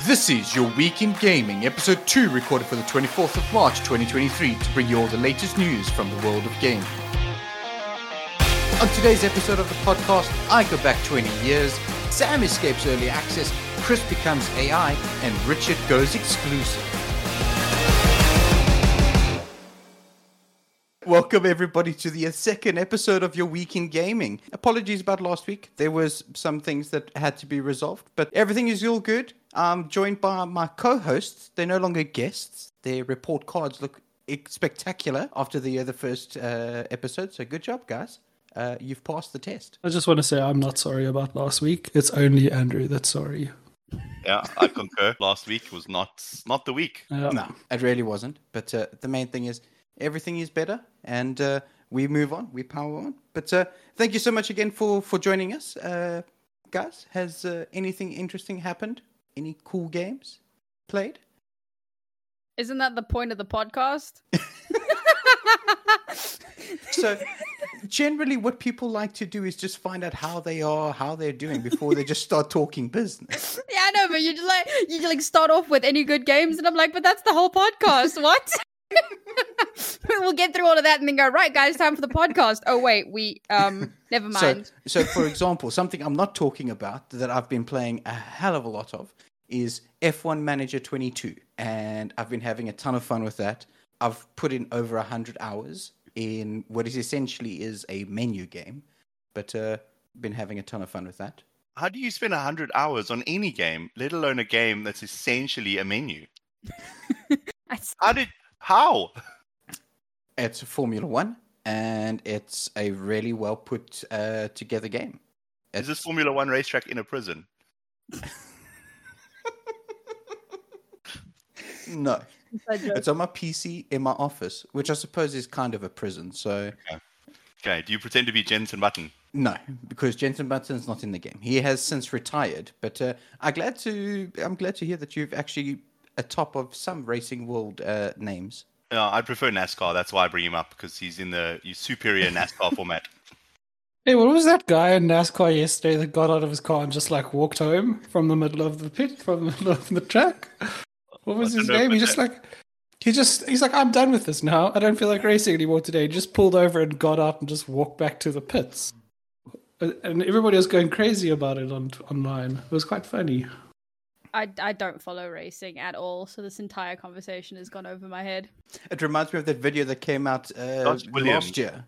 This is your Week in Gaming, episode 2, recorded for the 24th of March 2023, to bring you all the latest news from the world of gaming. On today's episode of the podcast, I go back 20 years, Sam escapes early access, Chris becomes AI, and Richard goes exclusive. Welcome everybody to the second episode of your week in gaming. Apologies about last week. There was some things that had to be resolved, but everything is all good. I'm joined by my co-hosts. They're no longer guests. Their report cards look spectacular after the uh, the first uh, episode. So good job, guys. Uh, you've passed the test. I just want to say I'm not sorry about last week. It's only Andrew that's sorry. Yeah, I concur. last week was not not the week. Yeah. No, it really wasn't. But uh, the main thing is everything is better, and uh, we move on. We power on. But uh, thank you so much again for for joining us, uh, guys. Has uh, anything interesting happened? Any cool games played? Isn't that the point of the podcast? So, generally, what people like to do is just find out how they are, how they're doing before they just start talking business. yeah, I know, but you just like you like start off with any good games, and I'm like, but that's the whole podcast. What? we'll get through all of that and then go right, guys. Time for the podcast. Oh wait, we um, never mind. so for example, something I'm not talking about that I've been playing a hell of a lot of is F1 Manager 22, and I've been having a ton of fun with that. I've put in over 100 hours in what is essentially is a menu game, but uh, been having a ton of fun with that. How do you spend 100 hours on any game, let alone a game that's essentially a menu? I s- How did how? It's a Formula One, and it's a really well put uh, together game. Is this Formula 1 racetrack in a prison? No, it's on my PC in my office, which I suppose is kind of a prison. So Okay, do you pretend to be Jenson Button? No, because Jenson Button's not in the game. He has since retired. But uh, I'm glad to I'm glad to hear that you've actually atop of some racing world uh, names. No, I prefer NASCAR. That's why I bring him up because he's in the superior NASCAR format. Hey, what was that guy in NASCAR yesterday that got out of his car and just like walked home from the middle of the pit, from the middle of the track? What was his name? He just that. like he just he's like, I'm done with this now. I don't feel like racing anymore today. He just pulled over and got out and just walked back to the pits. Uh, And everybody was going crazy about it on online. It was quite funny. I I don't follow racing at all, so this entire conversation has gone over my head. It reminds me of that video that came out uh, last year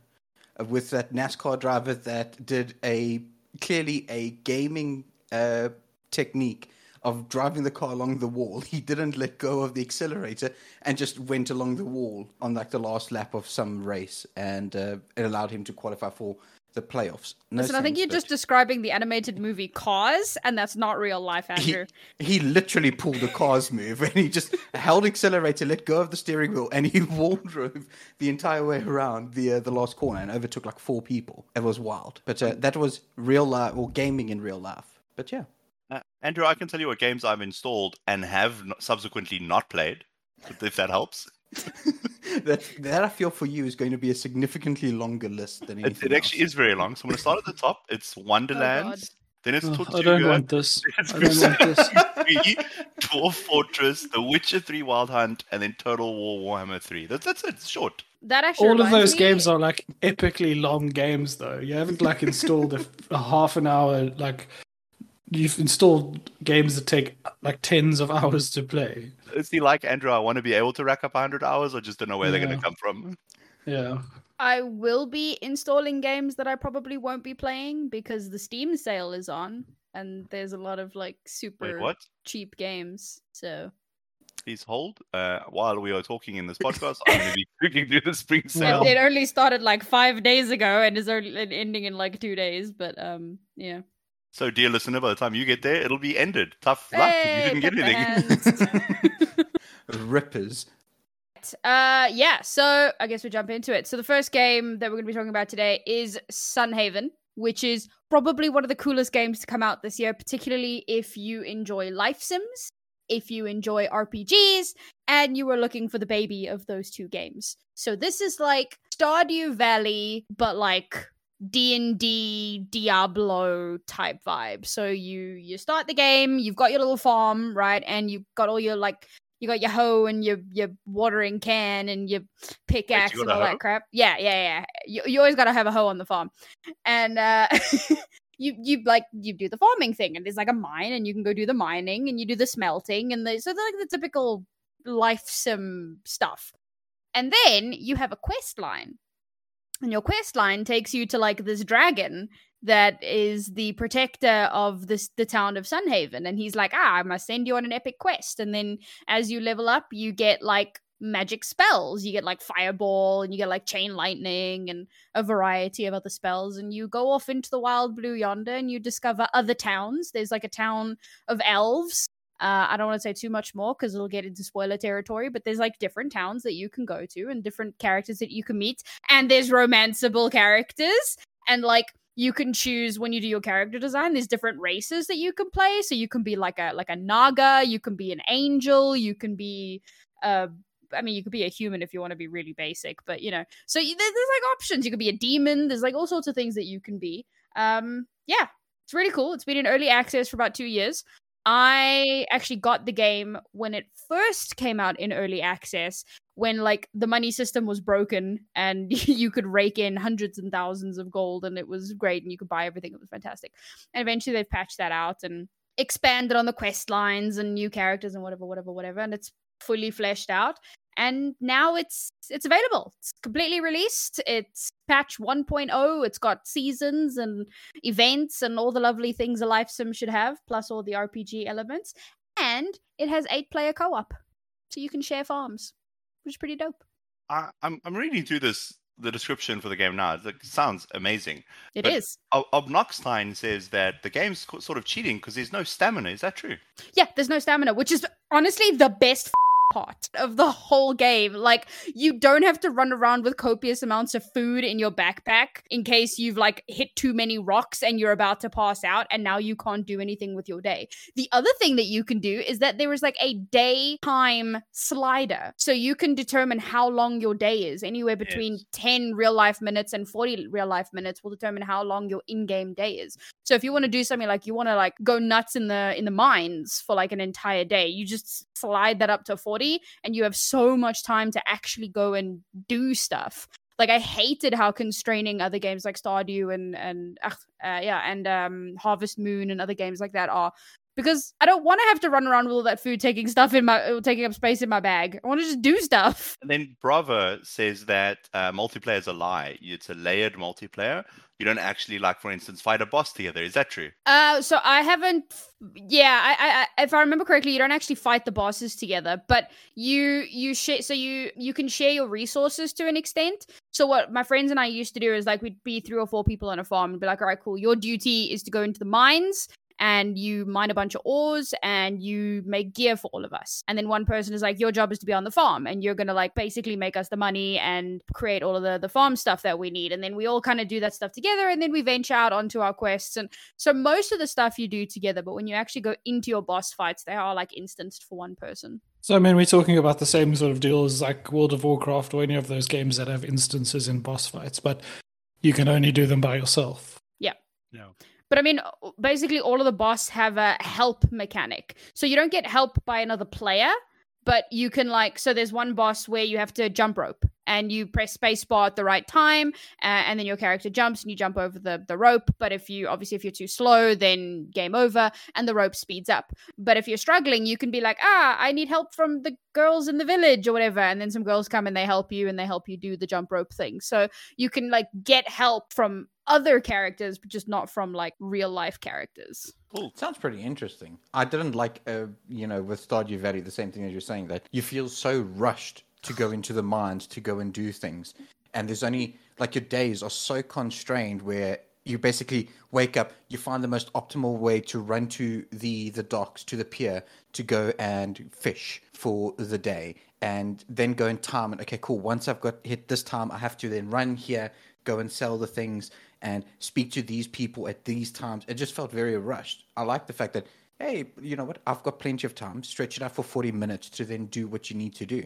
uh, with that NASCAR driver that did a clearly a gaming uh, technique of driving the car along the wall. He didn't let go of the accelerator and just went along the wall on like the last lap of some race, and uh, it allowed him to qualify for the playoffs. No Listen, I think you're but just describing the animated movie Cars, and that's not real life, He, Andrew. he literally pulled a car's move and he just held accelerator, let go of the steering wheel, and he wall drove the entire way around the uh, the last corner and overtook like four people. It was wild, but uh, that was real life or gaming in real life. But yeah, Uh, Andrew, I can tell you what games I've installed and have n- subsequently not played, if that helps. That that I feel for you is going to be a significantly longer list than It, anything. it actually else. is very long. So I'm going to start at the top. It's oh, Wonderlands. then it's Oh, Tortuga. I don't want this. It's I don't want this. 3, Dwarf Fortress, The Witcher 3 Wild Hunt, and then Total War Warhammer 3. That's, that's it. It's short. That actually All of those me- games are like epically long games, though. You haven't like installed a, a half an hour. Like you've installed games that take like tens of hours to play. Is he like Andrew? I want to be able to rack up 100 hours. I just don't know where they're going to come from. Yeah, I will be installing games that I probably won't be playing because the Steam sale is on, and there's a lot of like super Wait, what? cheap games. So Please hold. Uh, while we are talking in this podcast, I'm going to be clicking through the spring sale. it, it only started like five days ago and is only ending in like two days. But um, yeah. So, dear listener, by the time you get there, it'll be ended. Tough luck. Hey, if you didn't get anything. rippers. Uh, yeah. So I guess we jump into it. So the first game that we're going to be talking about today is Sunhaven, which is probably one of the coolest games to come out this year, particularly if you enjoy life sims, if you enjoy RPGs, and you were looking for the baby of those two games. So this is like Stardew Valley, but like D and D Diablo type vibe. So you you start the game, you've got your little farm, right, and you've got all your like you got your hoe and your your watering can and your pickaxe got and all that crap. Yeah, yeah, yeah. You, you always got to have a hoe on the farm, and uh, you you like you do the farming thing, and there's like a mine, and you can go do the mining, and you do the smelting, and the, so they're like the typical life sim stuff. And then you have a quest line, and your quest line takes you to like this dragon that is the protector of this the town of Sunhaven, and he's like, ah, I must send you on an epic quest, and then as you level up, you get like magic spells. You get like fireball, and you get like chain lightning, and a variety of other spells. And you go off into the wild blue yonder, and you discover other towns. There's like a town of elves. Uh, I don't want to say too much more because it'll get into spoiler territory, but there's like different towns that you can go to and different characters that you can meet, and there's romanceable characters, and like you can choose when you do your character design there's different races that you can play so you can be like a like a naga you can be an angel you can be uh I mean, you could be a human if you want to be really basic, but you know, so you, there- there's like options. You could be a demon. There's like all sorts of things that you can be. Um, yeah, it's really cool. It's been in early access for about two years. I actually got the game when it first came out in early access, when like the money system was broken and you could rake in hundreds and thousands of gold, and it was great, and you could buy everything. It was fantastic. And eventually they've patched that out and expanded on the quest lines and new characters and whatever, whatever, whatever, and it's fully fleshed out and now it's it's available it's completely released it's patch 1.0 it's got seasons and events and all the lovely things a life sim should have plus all the rpg elements and it has eight player co-op so you can share farms which is pretty dope I, I'm I'm reading through this the description for the game now. It sounds amazing. It is. But- Ob- Obnoxtine says that the game's sort of cheating because there's no stamina. Is that true? yeah there's no stamina which is honestly the best part of the whole game. Like you don't have to run around with copious amounts of food in your backpack in case you've like hit too many rocks and you're about to pass out and now you can't do anything with your day. The other thing that you can do is that there is like a day time slider. So you can determine how long your day is. Anywhere between Yes. 10 real life minutes and 40 real life minutes will determine how long your in-game day is. So if you want to do something like you want to like go nuts in the in the mines for like an entire day, you just slide that up to 40 and you have so much time to actually go and do stuff. Like I hated how constraining other games like Stardew and and uh, yeah, and um Harvest Moon and other games like that are because I don't want to have to run around with all that food taking stuff in my uh, taking up space in my bag. I want to just do stuff. And then Bravo says that uh, multiplayer is a lie. It's a layered multiplayer. You don't actually, like, for instance, fight a boss together. Is that true? Uh, so I haven't. Yeah, I, I, I, if I remember correctly, you don't actually fight the bosses together, but you, you share. So you, you can share your resources to an extent. So what my friends and I used to do is like we'd be three or four people on a farm and be like, all right, cool. Your duty is to go into the mines and you mine a bunch of ores and you make gear for all of us. And then one person is like, your job is to be on the farm and you're gonna like basically make us the money and create all of the the farm stuff that we need. And then we all kind of do that stuff together and then we venture out onto our quests. And so most of the stuff you do together, but when you actually go into your boss fights, they are like instanced for one person. So I mean, we're talking about the same sort of deal as like World of Warcraft or any of those games that have instances in boss fights, but you can only do them by yourself. Yeah. No. But I mean, basically, all of the boss have a help mechanic. So you don't get help by another player, but you can like. So there's one boss where you have to jump rope, and you press spacebar at the right time, uh, and then your character jumps and you jump over the the rope. But if you obviously if you're too slow, then game over, and the rope speeds up. But if you're struggling, you can be like, ah, I need help from the girls in the village or whatever, and then some girls come and they help you and they help you do the jump rope thing. So you can like get help from other characters, but just not from like real life characters. Cool. Sounds pretty interesting. I didn't like, uh, you know, with Stardew Valley, the same thing as you're saying that you feel so rushed to go into the mines to go and do things, and there's only like your days are so constrained where you basically wake up, you find the most optimal way to run to the the docks to the pier to go and fish for the day, and then go and time it. Okay, cool. Once I've got hit this time, I have to then run here, go and sell the things, and speak to these people at these times. It just felt very rushed. I like the fact that, hey, you know what? I've got plenty of time. Stretch it out for 40 minutes to then do what you need to do.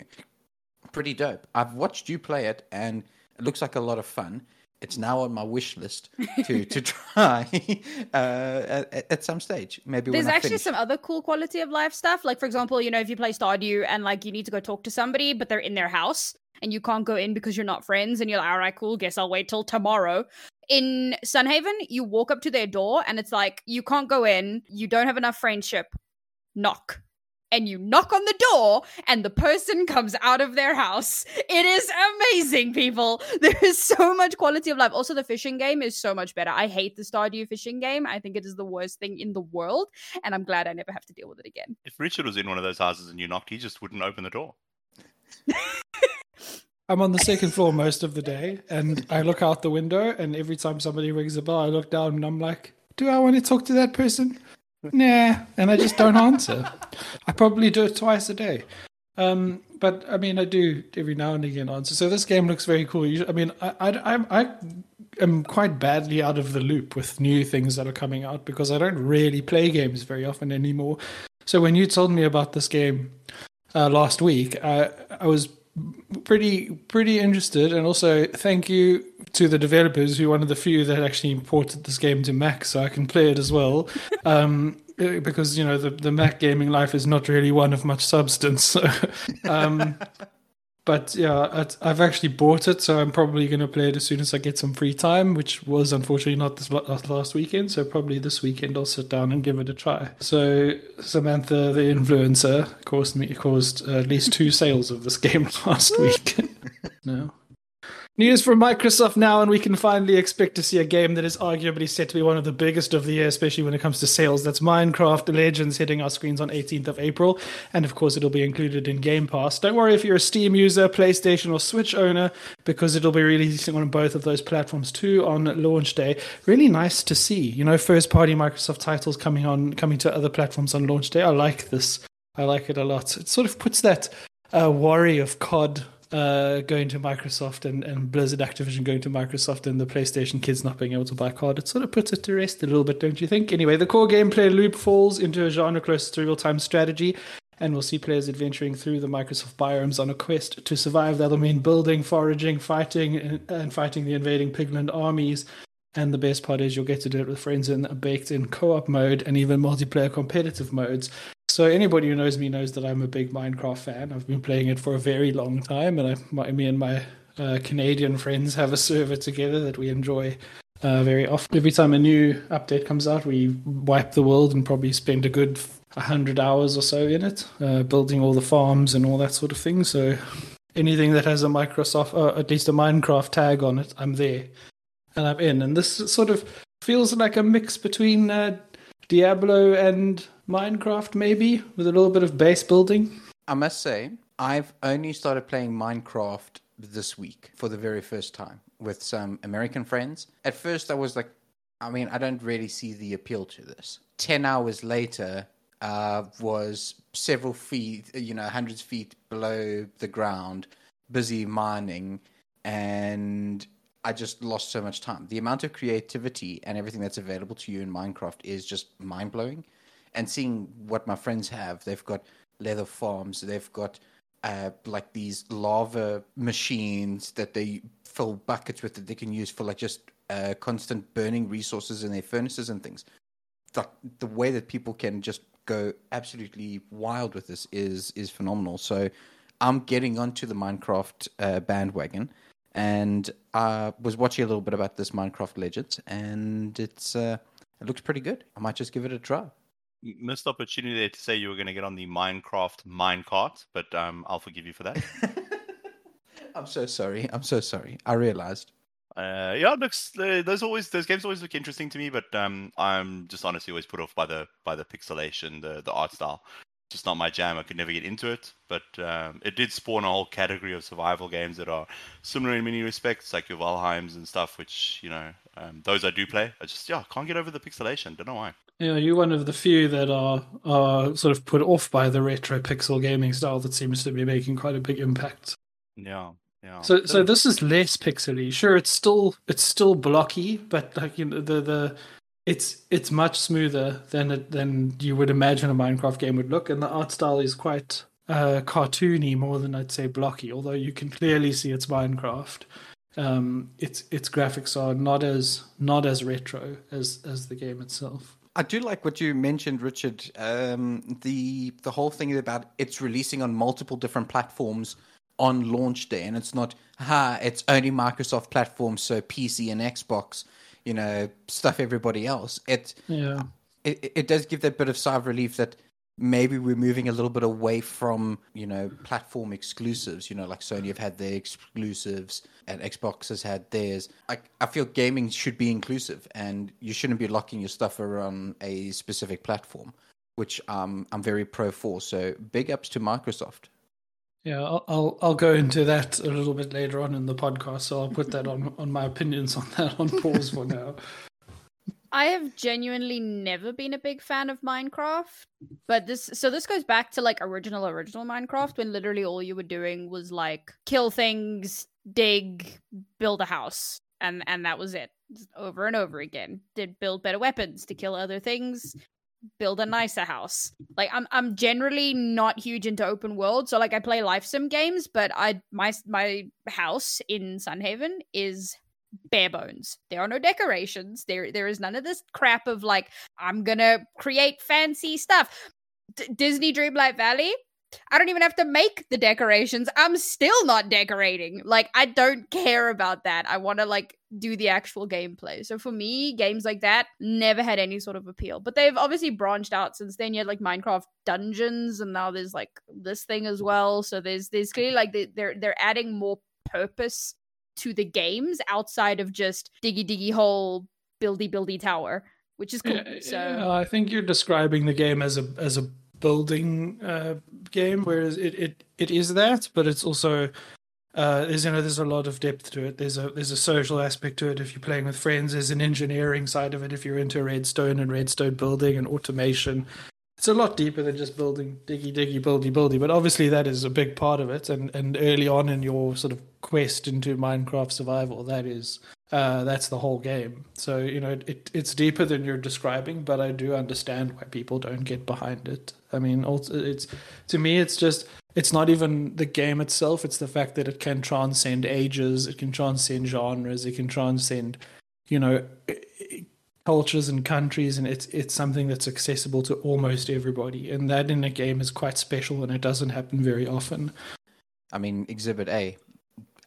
Pretty dope. I've watched you play it, and it looks like a lot of fun. it's now on my wish list to to try uh, at, at some stage. Maybe There's actually some other cool quality of life stuff. Like, for example, you know, if you play Stardew and like you need to go talk to somebody, but they're in their house and you can't go in because you're not friends, and you're like, all right, cool, guess I'll wait till tomorrow. In Sunhaven, you walk up to their door and it's like, you can't go in, you don't have enough friendship, knock. And you knock on the door, and the person comes out of their house. It is amazing, people. There is so much quality of life. Also, the fishing game is so much better. I hate the Stardew fishing game. I think it is the worst thing in the world, and I'm glad I never have to deal with it again. If Richard was in one of those houses and you knocked, he just wouldn't open the door. I'm on the second floor most of the day, and I look out the window, and every time somebody rings a bell, I look down and I'm like, "Do I want to talk to that person?" Nah, and I just don't answer. I probably do it twice a day. Um, but I mean, I do every now and again answer. So this game looks very cool. I mean, I, I, I, am quite badly out of the loop with new things that are coming out because I don't really play games very often anymore. So when you told me about this game uh, last week, I, I was pretty pretty interested and also thank you to the developers who are one of the few that actually imported this game to mac so i can play it as well. Um uh, because you know the, the mac gaming life is not really one of much substance so um but yeah i've actually bought it so i'm probably going to play it as soon as i get some free time which was unfortunately not this last weekend so probably this weekend i'll sit down and give it a try. So samantha the influencer caused me caused at least two sales of this game last week no News from Microsoft now, and we can finally expect to see a game that is arguably set to be one of the biggest of the year, especially when it comes to sales. That's Minecraft Legends hitting our screens on 18th of April, and of course, it'll be included in Game Pass. Don't worry if you're a Steam user, PlayStation, or Switch owner, because it'll be releasing on both of those platforms too on launch day. Really nice to see, you know, first-party Microsoft titles coming on, coming to other platforms on launch day. I like this. I like it a lot. It sort of puts that uh, worry of COD uh, going to Microsoft and, and Blizzard Activision going to Microsoft and the PlayStation kids not being able to buy COD, it sort of puts it to rest a little bit, don't you think? Anyway, the core gameplay loop falls into a genre close to real time strategy, and we'll see players adventuring through the Microsoft biomes on a quest to survive. That'll mean building, foraging, fighting, and, and fighting the invading piglin armies. And the best part is you'll get to do it with friends in baked in co op mode and even multiplayer competitive modes. So anybody who knows me knows that I'm a big Minecraft fan. I've been playing it for a very long time, and I, my, me and my uh, Canadian friends have a server together that we enjoy uh, very often. Every time a new update comes out, we wipe the world and probably spend a good hundred hours or so in it, uh, building all the farms and all that sort of thing. So anything that has a Microsoft, or at least a Minecraft tag on it, I'm there and I'm in. And this sort of feels like a mix between uh, Diablo and Minecraft, maybe, with a little bit of base building. I must say, I've only started playing Minecraft this week for the very first time with some American friends. At first, I was like, I mean, I don't really see the appeal to this. 10 hours later, uh, was several feet, you know, hundreds of feet below the ground, busy mining, and I just lost so much time. The amount of creativity and everything that's available to you in Minecraft is just mind blowing. And seeing what my friends have, they've got leather farms, they've got uh, like these lava machines that they fill buckets with that they can use for like just uh, constant burning resources in their furnaces and things. The, way that people can just go absolutely wild with this is is phenomenal. So I'm getting onto the Minecraft uh, bandwagon and I was watching a little bit about this Minecraft Legends, and it's uh, it looks pretty good. I might just give it a try. Missed opportunity there to say you were going to get on the Minecraft minecart, but um, I'll forgive you for that. I'm so sorry. I'm so sorry. I realized. Uh, yeah, it looks uh, those always those games always look interesting to me, but um, I'm just honestly always put off by the by the pixelation, the the art style. Just not my jam. I could never get into it, but um, it did spawn a whole category of survival games that are similar in many respects, like your Valheims and stuff. Which you know, um, those I do play. I just yeah can't get over the pixelation. Don't know why. Yeah, you're one of the few that are are sort of put off by the retro pixel gaming style that seems to be making quite a big impact. Yeah, yeah. So so this is less pixely. Sure, it's still it's still blocky, but like you know the the it's it's much smoother than it, than you would imagine a Minecraft game would look, and the art style is quite uh, cartoony more than I'd say blocky. Although you can clearly see it's Minecraft. um, its its graphics are not as not as retro as as the game itself. I do like what you mentioned, Richard. Um, the the whole thing about it's releasing on multiple different platforms on launch day, and it's not ha, it's only Microsoft platforms, so PC and Xbox, you know, stuff everybody else. It Yeah. it, it does give that bit of sigh of relief that maybe we're moving a little bit away from you know platform exclusives you know like sony have had their exclusives and xbox has had theirs i, I feel gaming should be inclusive and you shouldn't be locking your stuff around a specific platform which um, i'm very pro for so big ups to microsoft Yeah, I'll, I'll go into that a little bit later on in the podcast, so I'll put that on on my opinions on that on pause for now. I have genuinely never been a big fan of Minecraft, but this so this goes back to like original original Minecraft when literally all you were doing was like kill things, dig, build a house, and and that was it. Over and over again. Did build better weapons to kill other things, build a mm-hmm. nicer house. Like I'm I'm generally not huge into open world, so like I play life sim games, but I my my house in Sunhaven is bare bones. There are no decorations. There there is none of this crap of like I'm gonna create fancy stuff. D- Disney Dreamlight Valley. I don't even have to make the decorations. I'm still not decorating. Like I don't care about that. I want to like do the actual gameplay. So for me, games like that never had any sort of appeal. But they've obviously branched out since then. You had like Minecraft Dungeons, and now there's like this thing as well. So there's there's clearly like they, they're they're adding more purpose to the games outside of just diggy diggy hole, buildy buildy tower, which is cool. Yeah, so yeah, I think you're describing the game as a as a building uh, game, whereas it, it, it is that, but it's also uh, there's you know there's a lot of depth to it. There's a there's a social aspect to it if you're playing with friends. There's an engineering side of it if you're into redstone and redstone building and automation. It's a lot deeper than just building diggy diggy buildy buildy, but obviously that is a big part of it. And and early on in your sort of quest into Minecraft survival, that is uh, that's the whole game. So you know it, it's deeper than you're describing, but I do understand why people don't get behind it. I mean, also it's to me, it's just it's not even the game itself; it's the fact that it can transcend ages, it can transcend genres, it can transcend, you know, cultures and countries, and it's it's something that's accessible to almost everybody, and that in a game is quite special, and it doesn't happen very often. I mean, Exhibit A.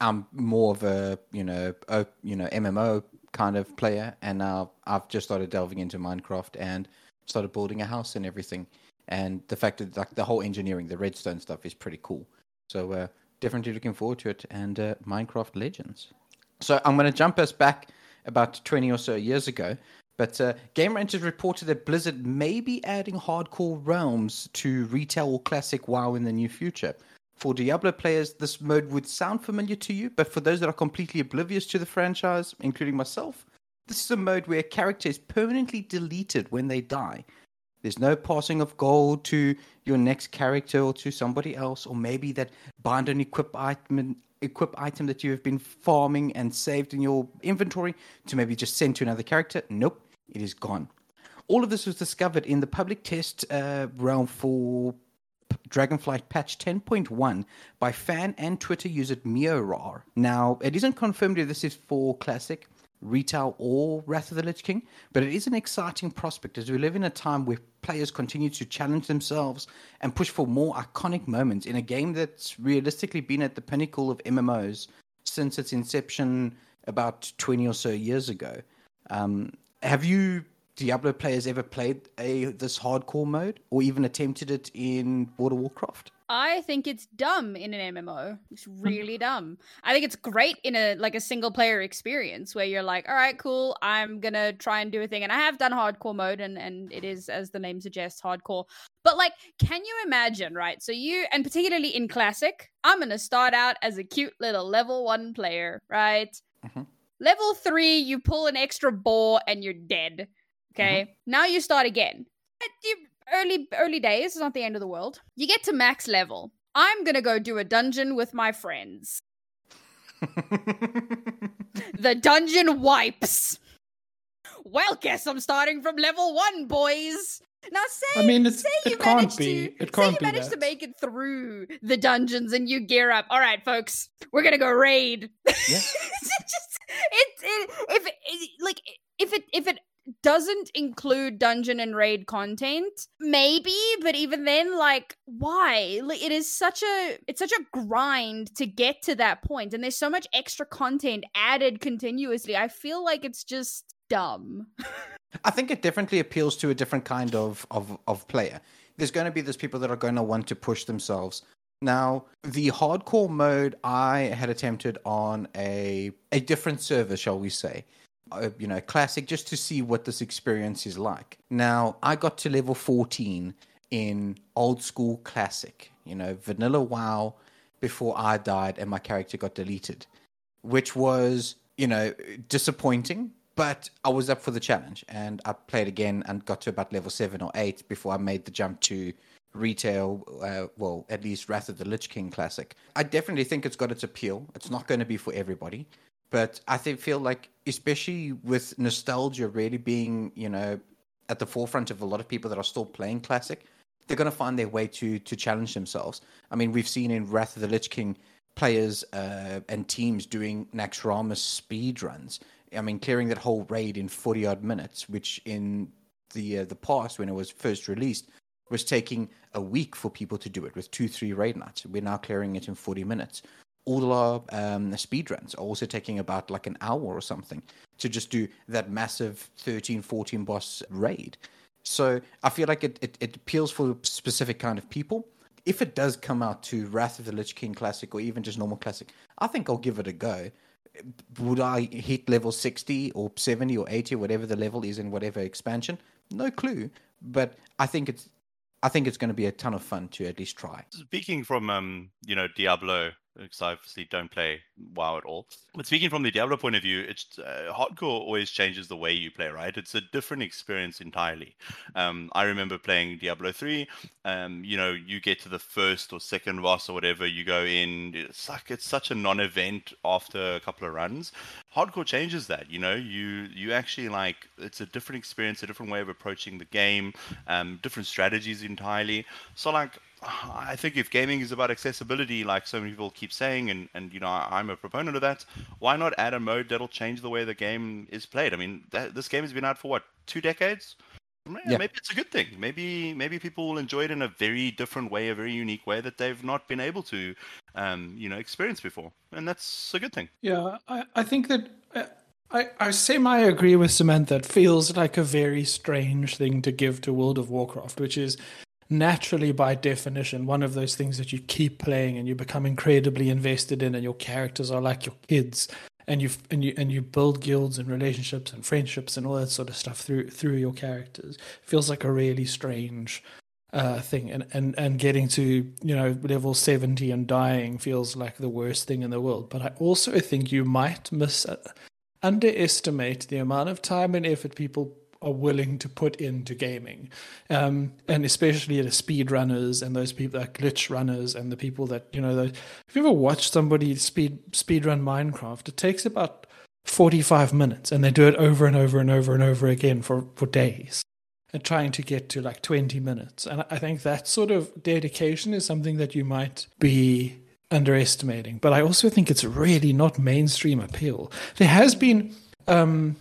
I'm more of a you know a, you know MMO kind of player, and now I've just started delving into Minecraft and started building a house and everything. And the fact that like the whole engineering, the redstone stuff is pretty cool. So uh, definitely looking forward to it. And uh, Minecraft Legends. So I'm going to jump us back about 20 or so years ago. But uh, Game Rangers reported that Blizzard may be adding hardcore realms to retail or classic WoW in the near future. For Diablo players, this mode would sound familiar to you, but for those that are completely oblivious to the franchise, including myself, this is a mode where a character is permanently deleted when they die. There's no passing of gold to your next character or to somebody else, or maybe that bind and equip item, equip item that you have been farming and saved in your inventory to maybe just send to another character. Nope, it is gone. All of this was discovered in the public test uh, realm for Dragonflight patch 10.1 by fan and Twitter user Miorar. Now, it isn't confirmed if this is for Classic, Retail, or Wrath of the Lich King, but it is an exciting prospect as we live in a time where players continue to challenge themselves and push for more iconic moments in a game that's realistically been at the pinnacle of MMOs since its inception about 20 or so years ago. Um, have you Diablo players ever played a this hardcore mode or even attempted it in World of Warcraft? I think it's dumb in an MMO. It's really dumb. I think it's great in a like a single player experience where you're like, all right, cool, I'm gonna try and do a thing. And I have done hardcore mode and and it is as the name suggests, hardcore. But like, can you imagine, right? So you and particularly in classic, I'm gonna start out as a cute little level one player, right? Mm-hmm. Level three, you pull an extra boar and you're dead. Uh-huh. Okay. Now you start again. At the early early days, it's not the end of the world. You get to max level. I'm gonna go do a dungeon with my friends. The dungeon wipes. Well, guess I'm starting from level one, boys. Now say I mean, say you it can't managed be. to It can't say you managed to make it through the dungeons and you gear up. All right, folks, we're gonna go raid. Yeah. it's just it, it if it, like if it if it doesn't include dungeon and raid content maybe but even then like why it is such a it's such a grind to get to that point and there's so much extra content added continuously i feel like it's just dumb I think it definitely appeals to a different kind of, of, of player. There's going to be those people that are going to want to push themselves. Now, the hardcore mode I had attempted on a a different server, shall we say, uh, you know, classic, just to see what this experience is like. Now, I got to level 14 in old school classic, you know, vanilla WoW before I died and my character got deleted, which was, you know, disappointing. But I was up for the challenge and I played again and got to about level seven or eight before I made the jump to retail, uh, well, at least Wrath of the Lich King Classic. I definitely think it's got its appeal. It's not going to be for everybody, but I think feel like, especially with nostalgia really being, you know, at the forefront of a lot of people that are still playing Classic, they're going to find their way to to challenge themselves. I mean, we've seen in Wrath of the Lich King players uh, and teams doing Naxxramas speed runs. I mean, clearing that whole raid in forty odd minutes, which in the uh, the past when it was first released was taking a week for people to do it with two three raid nights. We're now clearing it in forty minutes. All our um, speed runs are also taking about like an hour or something to just do that massive 13, 14 boss raid. So I feel like it, it, it appeals for a specific kind of people. If it does come out to Wrath of the Lich King Classic or even just normal Classic, I think I'll give it a go. Would I hit level 60 or 70 or 80 or whatever the level is in whatever expansion? No clue. But I think it's I think it's going to be a ton of fun to at least try. Speaking from um, you know, Diablo, because I obviously don't play WoW at all. But speaking from the Diablo point of view, it's uh, hardcore always changes the way you play, right? It's a different experience entirely. Um, I remember playing Diablo three. Um, you know, you get to the first or second boss or whatever, you go in. It's like it's such a non-event after a couple of runs. Hardcore changes that. You know, you you actually like it's a different experience, a different way of approaching the game, um, different strategies entirely. So like I think if gaming is about accessibility, like so many people keep saying, and, and you know I, I'm a proponent of that, why not add a mode that'll change the way the game is played? I mean, that, this game has been out for what two decades? Yeah, Yeah. Maybe it's a good thing. Maybe maybe people will enjoy it in a very different way, a very unique way that they've not been able to, um, you know, experience before, and that's a good thing. Yeah, I, I think that uh, I, I semi agree with Samantha. It feels like a very strange thing to give to World of Warcraft, which is naturally, by definition, one of those things that you keep playing and you become incredibly invested in, and your characters are like your kids. And you and you and you build guilds and relationships and friendships and all that sort of stuff through through your characters. feels like a really strange uh, thing, and, and and getting to you know level seventy and dying feels like the worst thing in the world. But I also think you might miss underestimate the amount of time and effort people are willing to put into gaming, um, and especially the speed runners and those people that glitch runners and the people that you know. Those, if you ever watched somebody speed speed run Minecraft, it takes about forty five minutes, and they do it over and over and over and over again for for days and trying to get to like 20 minutes. And I think that sort of dedication is something that you might be underestimating. But I also think it's really not mainstream appeal. There has been. Um,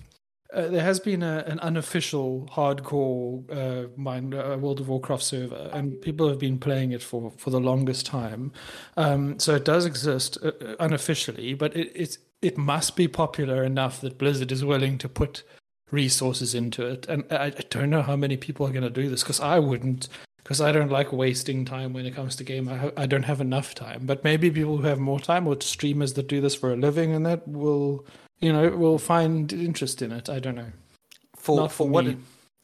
uh, there has been a, an unofficial hardcore uh, mind, uh, World of Warcraft server, and people have been playing it for, for the longest time. Um, so it does exist uh, uh, unofficially, but it, it's it must be popular enough that Blizzard is willing to put resources into it. And I, I don't know how many people are going to do this because I wouldn't, because I don't like wasting time when it comes to game. I, ha- I don't have enough time. But maybe people who have more time or streamers that do this for a living and that will, you know, will find interest in it. I don't know. For Not for for what it,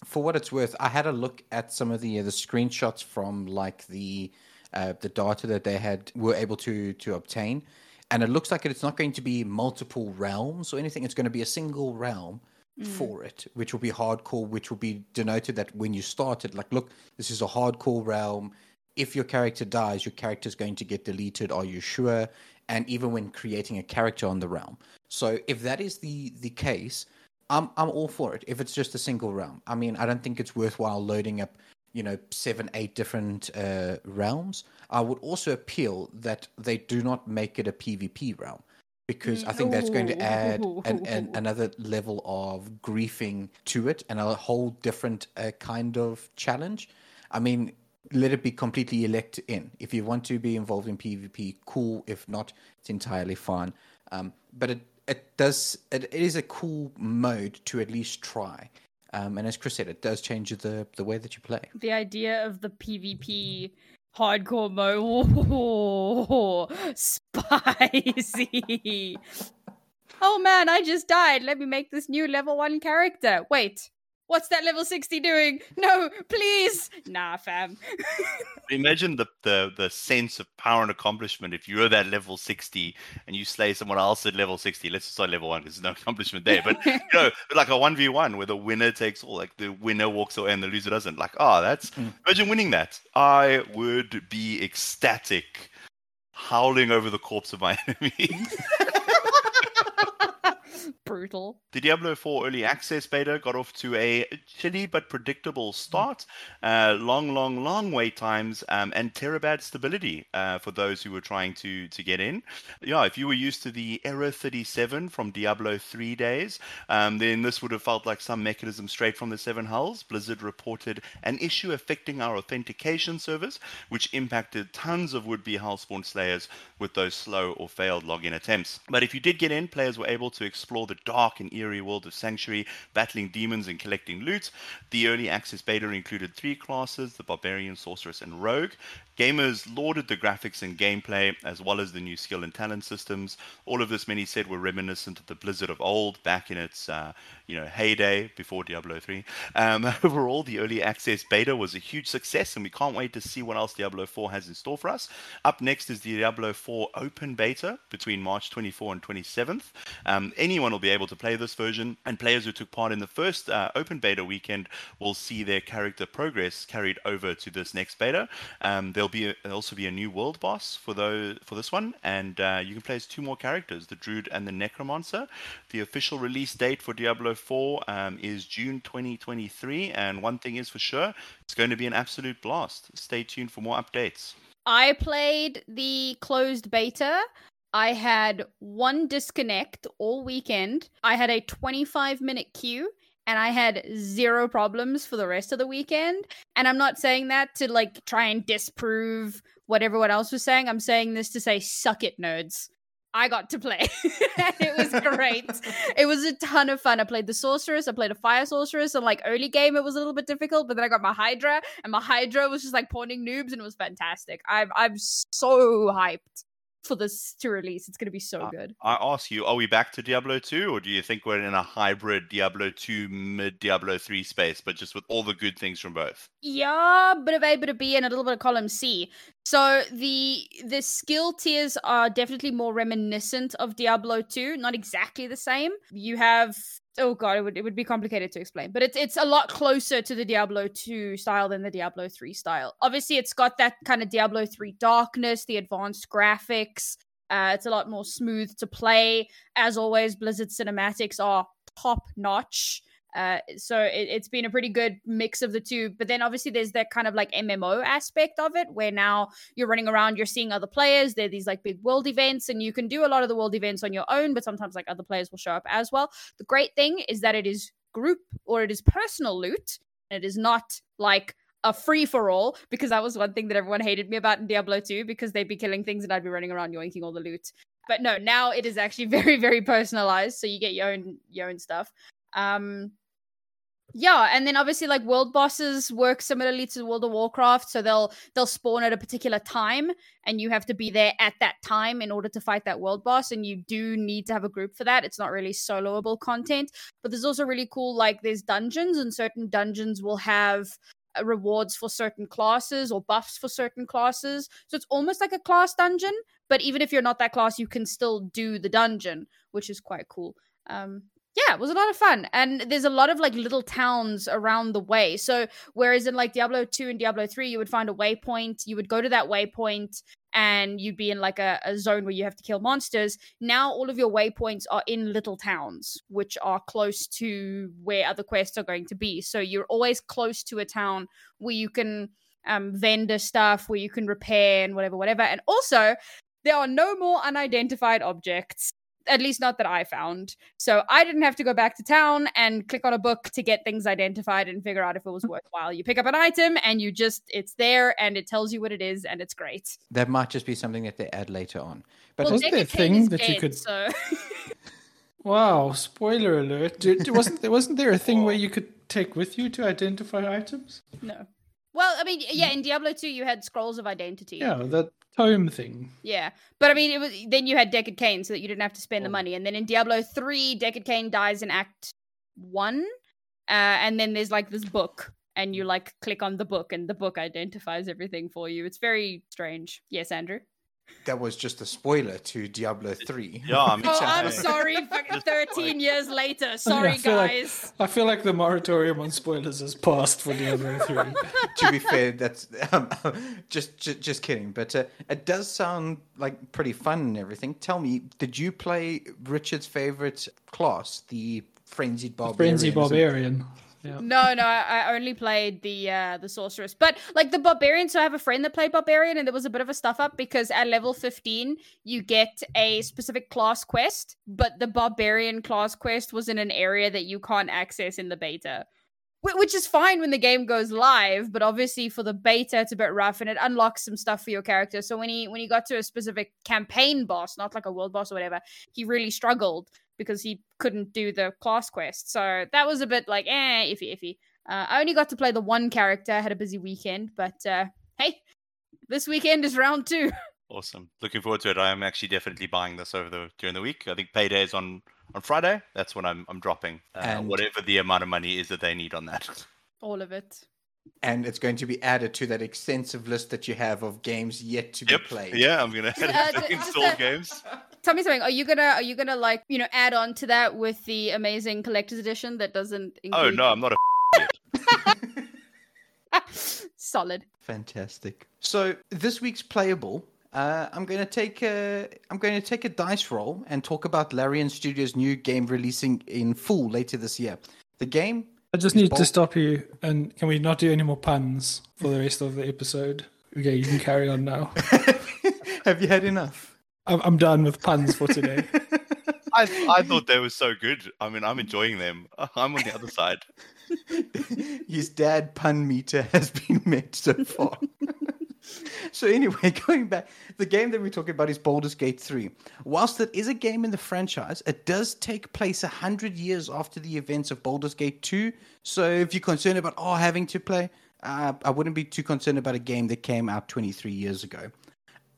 for what it's worth, I had a look at some of the uh, the screenshots from like the uh, the data that they had were able to to obtain, and it looks like it's not going to be multiple realms or anything. It's going to be a single realm for it, which will be hardcore, which will be denoted that when you start it, like, look, this is a hardcore realm. If your character dies, your character is going to get deleted. Are you sure? And even when creating a character on the realm. So if that is the the case, I'm I'm all for it if it's just a single realm. I mean, I don't think it's worthwhile loading up, you know, seven, eight different uh, realms. I would also appeal that they do not make it a PvP realm because I think that's going to add an, an, another level of griefing to it and a whole different uh, kind of challenge. I mean, let it be completely elect in. If you want to be involved in PvP, cool. If not, it's entirely fine. Um, but it it does it, it is a cool mode to at least try. Um, and as Chris said, it does change the the way that you play. The idea of the PvP hardcore mode, oh, spicy. oh man, I just died. Let me make this new level one character. Wait, What's that level 60 doing? No, please. Nah, fam. Imagine the, the the sense of power and accomplishment if you're that level 60 and you slay someone else at level 60. Let's start level one because there's no accomplishment there. But you know, like a 1v1 where the winner takes all, like the winner walks away and the loser doesn't. Like, oh, that's mm. imagine winning that. I would be ecstatic, howling over the corpse of my enemy. Brutal. The Diablo 4 early access beta got off to a chilly but predictable start. Uh, long, long, long wait times um, and terabad stability uh, for those who were trying to to get in. Yeah, if you were used to the Error 37 from Diablo 3 days, um, then this would have felt like some mechanism straight from the Seven Hells. Blizzard reported an issue affecting our authentication service, which impacted tons of would-be Hellspawn slayers with those slow or failed login attempts. But if you did get in, players were able to explore the dark and eerie world of Sanctuary, battling demons and collecting loot. The early access beta included three classes the Barbarian, Sorceress, and Rogue. Gamers lauded the graphics and gameplay, as well as the new skill and talent systems. All of this, many said, were reminiscent of the Blizzard of old, back in its uh, you know heyday before Diablo 3. Um, overall, the early access beta was a huge success, and we can't wait to see what else Diablo 4 has in store for us. Up next is the Diablo 4 open beta between March 24 and 27th. Um, anyone will be able to play this version, and players who took part in the first uh, open beta weekend will see their character progress carried over to this next beta. Um, there'll be a, also be a new world boss for those for this one, and uh, you can play as two more characters, the Druid and the Necromancer. The official release date for Diablo 4 um, is June 2023, and one thing is for sure, it's going to be an absolute blast. Stay tuned for more updates. I played the closed beta. I had one disconnect all weekend. I had a 25 minute queue and I had zero problems for the rest of the weekend. And I'm not saying that to like try and disprove what everyone else was saying. I'm saying this to say, suck it, nerds. I got to play. it was great. it was a ton of fun. I played the sorceress. I played a fire sorceress. And like early game, it was a little bit difficult, but then I got my Hydra, and my Hydra was just like pawning noobs, and it was fantastic. I'm I'm so hyped for this to release. It's going to be so good. I ask you, are we back to Diablo 2 or do you think we're in a hybrid Diablo 2 mid Diablo 3 space but just with all the good things from both? Yeah, a bit of A, bit of B and a little bit of column C. So the the skill tiers are definitely more reminiscent of Diablo 2, not exactly the same. You have oh god, it would it would be complicated to explain, but it's it's a lot closer to the Diablo 2 style than the Diablo 3 style. Obviously, it's got that kind of Diablo 3 darkness, the advanced graphics. Uh, it's a lot more smooth to play. As always, Blizzard cinematics are top notch. Uh, so it, has been a pretty good mix of the two. But then obviously there's that kind of like MMO aspect of it where now you're running around, you're seeing other players. There are these like big world events, and you can do a lot of the world events on your own, but sometimes like other players will show up as well. The great thing is that it is group or it is personal loot. And it is not like a free for all because that was one thing that everyone hated me about in Diablo 2 because they'd be killing things and I'd be running around yoinking all the loot. But no, now it is actually very very personalized so you get your own your own stuff. Um yeah, and then obviously like world bosses work similarly to World of Warcraft, so they'll they'll spawn at a particular time and you have to be there at that time in order to fight that world boss and you do need to have a group for that. It's not really soloable content, but there's also really cool like there's dungeons and certain dungeons will have uh, rewards for certain classes or buffs for certain classes. So it's almost like a class dungeon, but even if you're not that class, you can still do the dungeon, which is quite cool. Um, Yeah, it was a lot of fun. And there's a lot of like little towns around the way. So whereas in like Diablo 2 and Diablo 3, you would find a waypoint, you would go to that waypoint and you'd be in like a, a zone where you have to kill monsters. Now all of your waypoints are in little towns, which are close to where other quests are going to be. So you're always close to a town where you can um, vendor stuff, where you can repair and whatever, whatever. And also, there are no more unidentified objects at least not that I found. So I didn't have to go back to town and click on a book to get things identified and figure out if it was worthwhile. You pick up an item and you just it's there and it tells you what it is and it's great. That might just be something that they add later on. But well, wasn't there a thing is that you could- So Wow! Spoiler alert! Did, did- wasn't there wasn't there a thing where you could take with you to identify items? no. Well, I mean, yeah, in Diablo 2 you had scrolls of identity. Yeah, that tome thing. Yeah. But I mean, it was then you had Deckard Cain so that you didn't have to spend the Oh. money. And then in Diablo 3, Deckard Cain dies in Act 1. Uh, and then there's like this book and you like click on the book and the book identifies everything for you. It's very strange. Yes, Andrew. That was just a spoiler to Diablo 3. Yeah, I mean, Oh, I'm sorry. 13 years later. I Sorry, feel like- guys. I feel like the moratorium on spoilers has passed for Diablo 3. to be fair, that's um, just, just just kidding. But uh, it does sound like pretty fun and everything. Tell me, did you play Richard's favorite class, the frenzied barbarian? Frenzy Barbarian. Yeah. No, no, I only played the uh the sorceress. But like the barbarian, so I have a friend that played barbarian and there was a bit of a stuff up because at level 15 you get a specific class quest, but the barbarian class quest was in an area that you can't access in the beta. Which is fine when the game goes live, but obviously for the beta it's a bit rough and it unlocks some stuff for your character. So when he when he got to a specific campaign boss, not like a world boss or whatever, he really struggled because he couldn't do the class quest. So that was a bit like, eh, iffy, iffy. Uh, I only got to play the one character. I had a busy weekend, but uh, hey, this weekend is round two. Awesome. Looking forward to it. I am actually definitely buying this over the during the week. I think payday is on on Friday. That's when I'm I'm dropping uh, And- whatever the amount of money is that they need on that. All of it. And it's going to be added to that extensive list that you have of games yet to Yep. be played. Yeah, I'm gonna Uh, d- install just, games. Tell me something. Are you gonna are you gonna like you know add on to that with the amazing collector's edition that doesn't? Oh no, I'm not a. Solid. Fantastic. So this week's playable. Uh, I'm going to take a I'm going to take a dice roll and talk about Larian Studios' new game releasing in full later this year. The game. I just need bold. to stop you. And can we not do any more puns for the rest of the episode? Okay, you can carry on now. have you had enough? I'm, I'm done with puns for today. I I thought they were so good. I mean, I'm enjoying them. I'm on the other side. His dad pun meter has been met so far. so anyway, going back, the game that we're talking about is Baldur's Gate 3. Whilst it is a game in the franchise, it does take place 100 years after the events of Baldur's Gate 2. So if you're concerned about, oh, having to play, uh, I wouldn't be too concerned about a game that came out 23 years ago.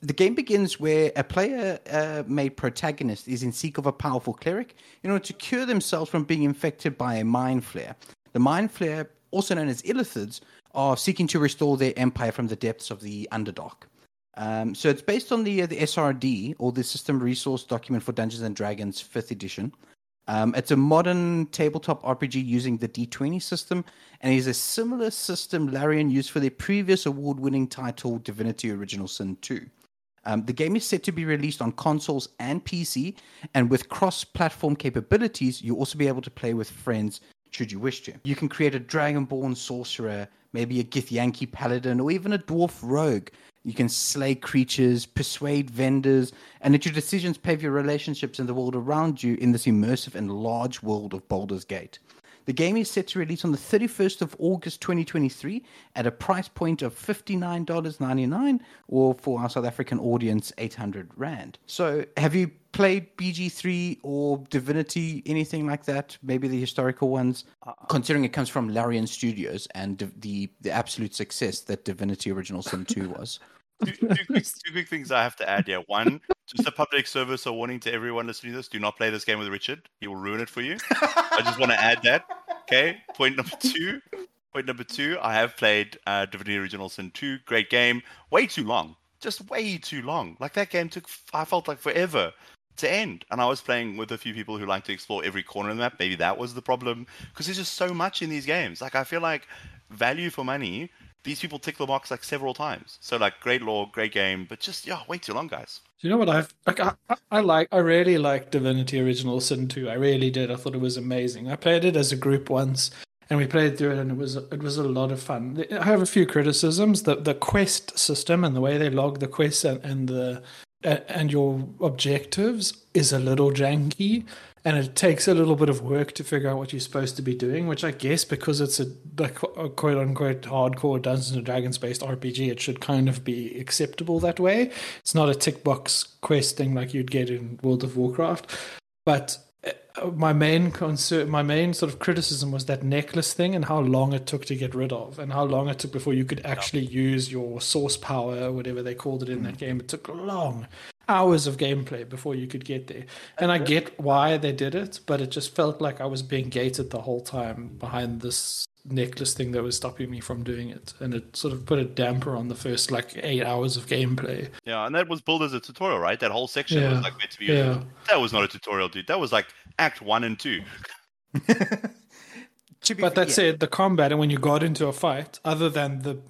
The game begins where a player uh, made protagonist is in seek of a powerful cleric in order to cure themselves from being infected by a mind flayer. The mind flayer, also known as illithids, are seeking to restore their empire from the depths of the Underdark. Um, so it's based on the uh, the SRD or the System Resource Document for Dungeons and Dragons Fifth Edition. Um, it's a modern tabletop RPG using the D20 system, and is a similar system Larian used for their previous award-winning title Divinity: Original Sin 2. Um, the game is set to be released on consoles and PC, and with cross-platform capabilities, you'll also be able to play with friends should you wish to. You can create a Dragonborn sorcerer, maybe a Githyanki paladin, or even a dwarf rogue. You can slay creatures, persuade vendors, and let your decisions pave your relationships in the world around you in this immersive and large world of Baldur's Gate. The game is set to release on the 31st of August 2023 at a price point of $59.99 or for our South African audience 800 rand. So, have you played BG3 or Divinity anything like that? Maybe the historical ones, uh, considering it comes from Larian Studios and the the, the absolute success that Divinity Original Sin 2 was. Two, two, quick, two quick things I have to add here. One, just a public service or warning to everyone listening to this: do not play this game with Richard. He will ruin it for you. I just want to add that. Okay. Point number two. Point number two. I have played uh, Divinity Original Sin 2. Great game. Way too long. Just way too long. Like that game took. I felt like forever. to end. And I was playing with a few people who like to explore every corner of the map. Maybe that was the problem because there's just so much in these games. Like I feel like value for money. These people tick the box like several times. So like great lore, great game, but just yeah, way too long, guys. Do you know what I've like? I, I, I like. I really like Divinity Original Sin 2. I really did. I thought it was amazing. I played it as a group once, and we played through it, and it was it was a lot of fun. I have a few criticisms. The the quest system and the way they log the quests and, and the and your objectives is a little janky and it takes a little bit of work to figure out what you're supposed to be doing which i guess because it's a, a quote unquote hardcore dungeons and dragons based rpg it should kind of be acceptable that way. It's not a tick box quest thing like you'd get in world of warcraft. But uh, my main concern, my main sort of criticism was that necklace thing and how long it took to get rid of, and how long it took before you could actually use your source power, whatever they called it in that mm. game. It took long hours of gameplay before you could get there. And I get why they did it, but it just felt like I was being gated the whole time behind this necklace thing that was stopping me from doing it. And it sort of put a damper on the first like eight hours of gameplay. Yeah and that was built as a tutorial right? That whole section Yeah. was like meant to be Yeah. that was not a tutorial dude. That was like act one and two. But fair- that said the combat and when you got into a fight other than the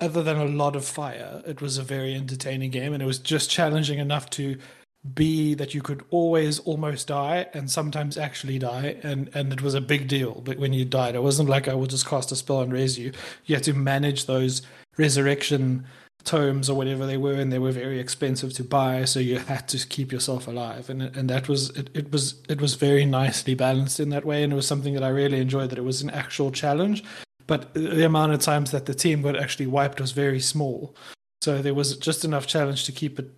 other than a lot of fire it was a very entertaining game and it was just challenging enough to be that you could always almost die and sometimes actually die and and it was a big deal but when you died it wasn't like i would just cast a spell and raise you. You had to manage those resurrection tomes or whatever they were and they were very expensive to buy so you had to keep yourself alive and and that was it, it was it was very nicely balanced in that way and it was something that i really enjoyed that it was an actual challenge but the amount of times that the team got actually wiped was very small. So there was just enough challenge to keep it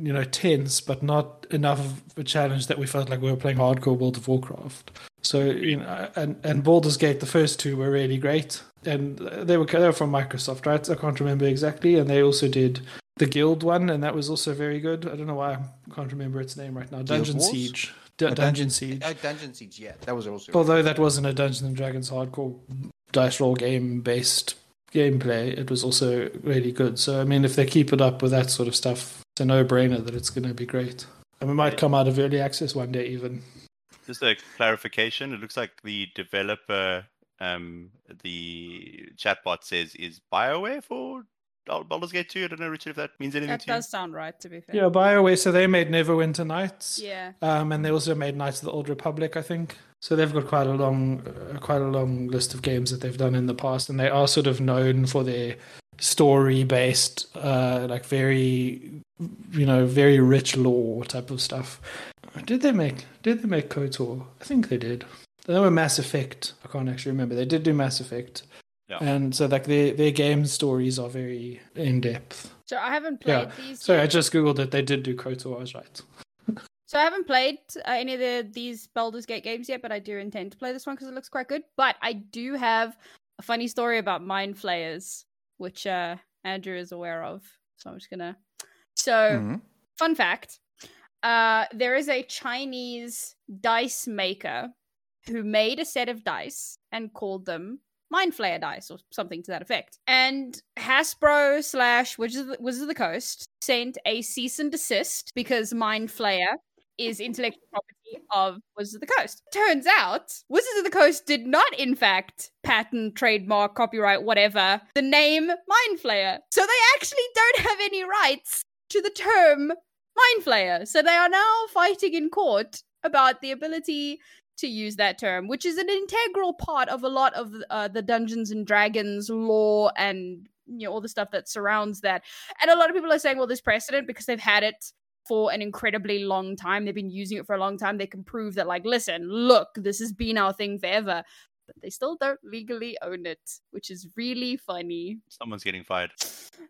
you know tense but not enough of a challenge that we felt like we were playing hardcore world of warcraft. So you know and and Baldur's Gate the first two were really great. And they were they were from Microsoft right? I can't remember exactly. And they also did the guild one and that was also very good. I don't know why I can't remember its name right now. Dungeon Siege. D- Uh, Dungeon Siege. Uh, Dungeon Siege, yeah, that was also. although that wasn't a Dungeons and Dragons hardcore dice roll game based gameplay, it was also really good. So I mean, if they keep it up with that sort of stuff, it's a no brainer that it's going to be great. And we might come out of early access one day, even. just a clarification it looks like the developer um the chatbot says is bioware for Bal- Baldur's Gate 2 I don't know Richard if that means anything That to you does sound right, to be fair. Yeah, Bioware. So they made Neverwinter Nights. Yeah. Um, and they also made Knights of the Old Republic, I think. So they've got quite a long, uh, quite a long list of games that they've done in the past, and they are sort of known for their story-based, uh, like very, you know, very rich lore type of stuff. Did they make? Did they make KOTOR? I think they did. They were Mass Effect. I can't actually remember. They did do Mass Effect. Yeah. And so, like their their game stories are very in depth. So I haven't Yeah. played these. Sorry, I just googled it. They did do KOTOR. I was right. So I haven't played uh, any of the, these Baldur's Gate games yet, but I do intend to play this one because it looks quite good. But I do have a funny story about mind flayers, which uh, Andrew is aware of. So I'm just gonna. So Mhm. fun fact: uh, there is a Chinese dice maker who made a set of dice and called them Mind Flayer dice or something to that effect. And Hasbro slash Wizards of the, Wizards of the Coast sent a cease and desist because Mind Flayer is intellectual property of Wizards of the Coast. Turns out, Wizards of the Coast did not, in fact, patent, trademark, copyright, whatever, the name Mind Flayer. So they actually don't have any rights to the term Mind Flayer. So they are now fighting in court about the ability to use that term, which is an integral part of a lot of uh, the Dungeons and Dragons lore and you know all the stuff that surrounds that. And a lot of people are saying, well, there's precedent because they've had it for an incredibly long time. They've been using it for a long time. They can prove that, like, listen, look, this has been our thing forever. But they still don't legally own it, which is really funny. someone's getting fired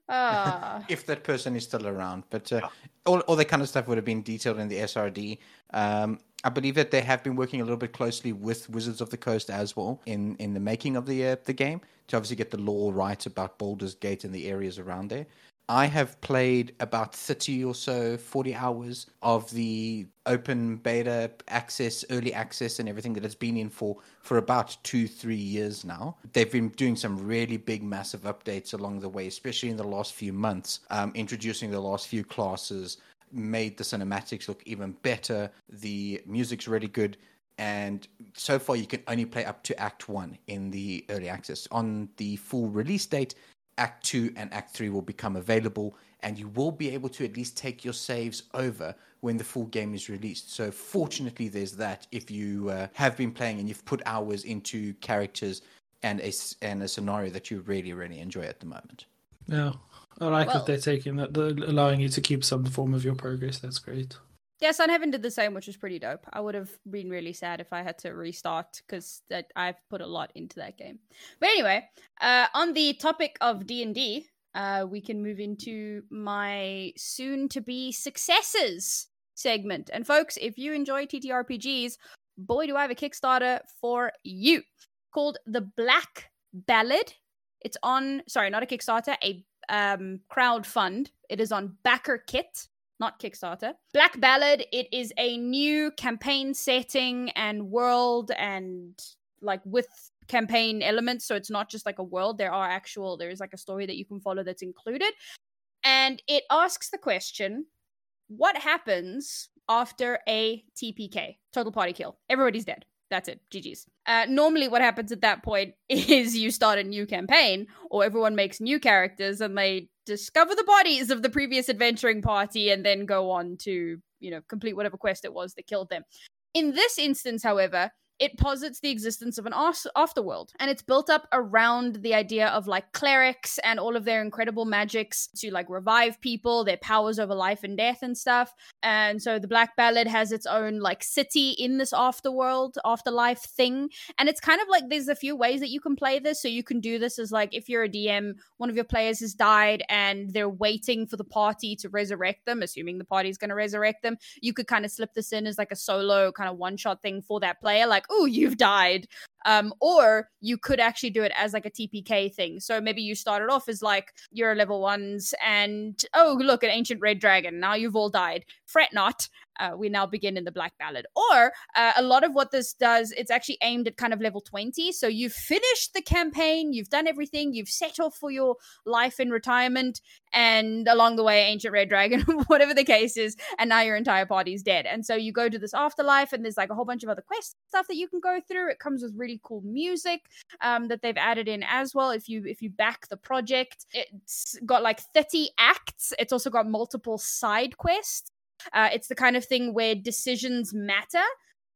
Ah, if that person is still around. But uh, Yeah. all, all that kind of stuff would have been detailed in the SRD. Um, I believe that they have been working a little bit closely with Wizards of the Coast as well in, in the making of the uh, the game to obviously get the law right about Baldur's Gate and the areas around there. I have played about 30 or so, 40 hours of the open beta access, early access, and everything that it's been in for for about two, three years now. They've been doing some really big, massive updates along the way, especially in the last few months, um, introducing the last few classes, made the cinematics look even better. The music's really good. And so far, you can only play up to Act 1 in the early access. On the full release date, Act 2 and Act 3 will become available, and you will be able to at least take your saves over when the full game is released. So, fortunately, there's that if you uh, have been playing and you've put hours into characters and a, and a scenario that you really, really enjoy at the moment. Yeah, I like Well- that they're taking that, they're allowing you to keep some form of your progress. That's great. Yeah, Sun Haven did the same, which was pretty dope. I would have been really sad if I had to restart because that I've put a lot into that game. But anyway, uh, on the topic of D and D, uh, we can move into my soon-to-be successes segment. And folks, if you enjoy TTRPGs, boy, do I have a Kickstarter for you called the Black Ballad. It's on, sorry, not a Kickstarter, a um, crowd fund. It is on Backer Kit not Kickstarter. Black Ballad, it is a new campaign setting and world and like with campaign elements. So it's not just like a world, there are actual, there is like a story that you can follow that's included. And it asks the question what happens after a TPK, total party kill? Everybody's dead. That's it. GG's. Uh, normally, what happens at that point is you start a new campaign, or everyone makes new characters and they discover the bodies of the previous adventuring party and then go on to, you know, complete whatever quest it was that killed them. In this instance, however, it posits the existence of an afterworld and it's built up around the idea of like clerics and all of their incredible magics to like revive people their powers over life and death and stuff. And so the black ballad has its own like city in this afterworld afterlife thing. And it's kind of like there's a few ways that you can play this. So you can do this as like if you're a dm one of your players has died and they're waiting for the party to resurrect them assuming the party's going to resurrect them. You could kind of slip this in as like a solo kind of one shot thing for that player like oh you've died. Um or you could actually do it as like a tpk thing. So maybe you started off as like you're level ones and oh look an ancient red dragon. Now you've all died. Fret not uh, we now begin in the black ballad. Or uh, a lot of what this does it's actually aimed at kind of level 20 so you've finished the campaign you've done everything you've set off for your life in retirement and along the way ancient red dragon whatever the case is and now your entire party's dead. And so you go to this afterlife and there's like a whole bunch of other quest stuff that you can go through. It comes with really cool music um, that they've added in as well. If you if you back the project it's got like 30 acts. It's also got multiple side quests uh, it's the kind of thing where decisions matter.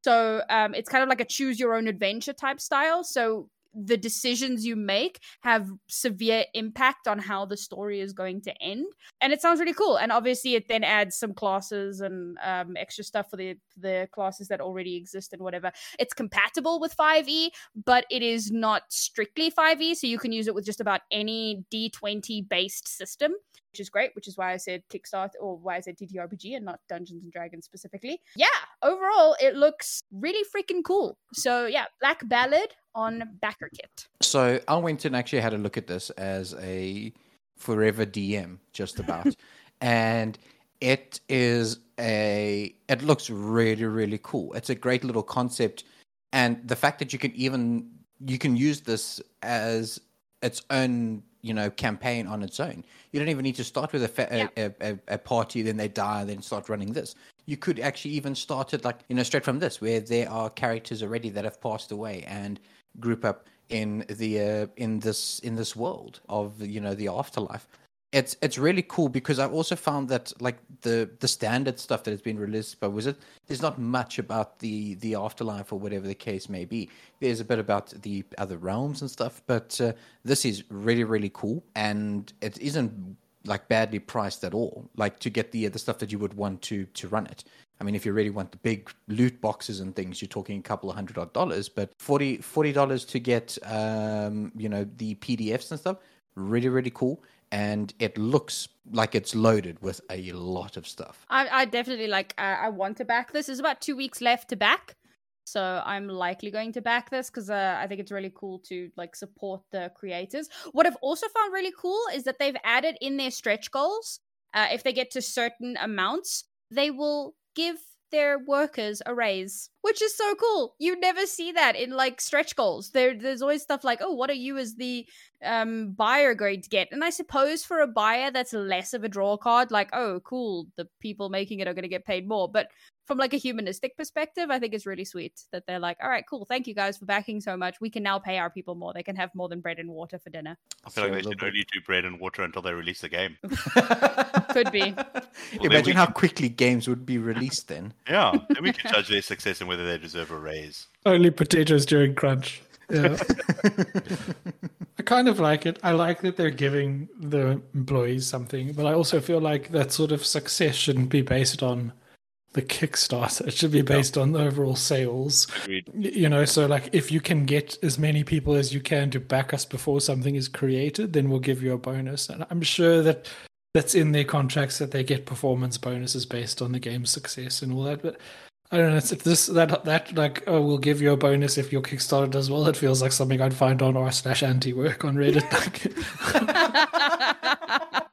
So um, it's kind of like a choose your own adventure type style. So the decisions you make have severe impact on how the story is going to end. And it sounds really cool. And obviously it then adds some classes and um, extra stuff for the the classes that already exist and whatever. It's compatible with 5e but it is not strictly 5e so you can use it with just about any d20 based system which is great which is why i said kickstart or why i said ttrpg and not dungeons and dragons specifically yeah overall it looks really freaking cool so yeah black ballad on backer kit So I went and actually had a look at this as a forever DM, just about, and it is a. It looks really, really cool. It's a great little concept, and the fact that you can even you can use this as its own you know campaign on its own. You don't even need to start with a fa- a, a, a, a party, then they die, then start running this. You could actually even start it like you know straight from this, where there are characters already that have passed away and group up in the uh, in this in this world of you know the afterlife. It's it's really cool because I've also found that like the the standard stuff that has been released by Wizard, there's not much about the the afterlife or whatever the case may be. There's a bit about the other realms and stuff, but uh, this is really really cool and it isn't like badly priced at all. Like to get the the stuff that you would want to to run it. I mean, if you really want the big loot boxes and things, you're talking a couple of hundred odd dollars. But 40 dollars to get, um, you know, the PDFs and stuff, really, really cool. And it looks like it's loaded with a lot of stuff. I, I definitely like. Uh, I want to back this. There's about two weeks left to back, so I'm likely going to back this because uh, I think it's really cool to like support the creators. What I've also found really cool is that they've added in their stretch goals. Uh, if they get to certain amounts, they will give their workers a raise. Which is so cool. You never see that in like stretch goals. There, there's always stuff like, oh, what are you as the um buyer going to get? And I suppose for a buyer, that's less of a draw card. Like, oh, cool, the people making it are going to get paid more. But from like a humanistic perspective, I think it's really sweet that they're like, all right, cool, thank you guys for backing so much. We can now pay our people more. They can have more than bread and water for dinner. I feel Sure, like they should only do bread and water until they release the game. Could be. we Imagine how quickly games would be released then. Yeah, then we can judge their success and whether they deserve a raise. Only potatoes during crunch. Yeah. I kind of like it. I like that they're giving the employees something, but I also feel like that sort of success shouldn't be based on the Kickstarter. It should be based on the overall sales. Agreed. You know, so like if you can get as many people as you can to back us before something is created, then we'll give you a bonus. And I'm sure that that's in their contracts that they get performance bonuses based on the game's success and all that. But I don't know. If this that that like oh we'll give you a bonus if your Kickstarter does well. It feels like something I'd find on r slash anti work on Reddit.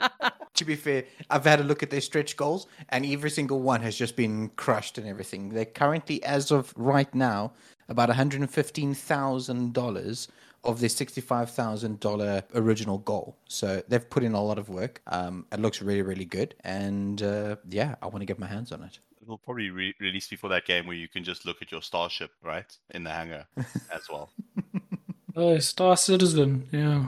To be fair, I've had a look at their stretch goals, and every single one has just been crushed and everything. They're currently, as of right now, about $115,000 of their $65,000 original goal. So they've put in a lot of work. Um, it looks really, really good. And uh, yeah, I want to get my hands on it. It'll probably re- release before that game where you can just look at your starship, right, in the hangar as well. oh, Star Citizen. Yeah.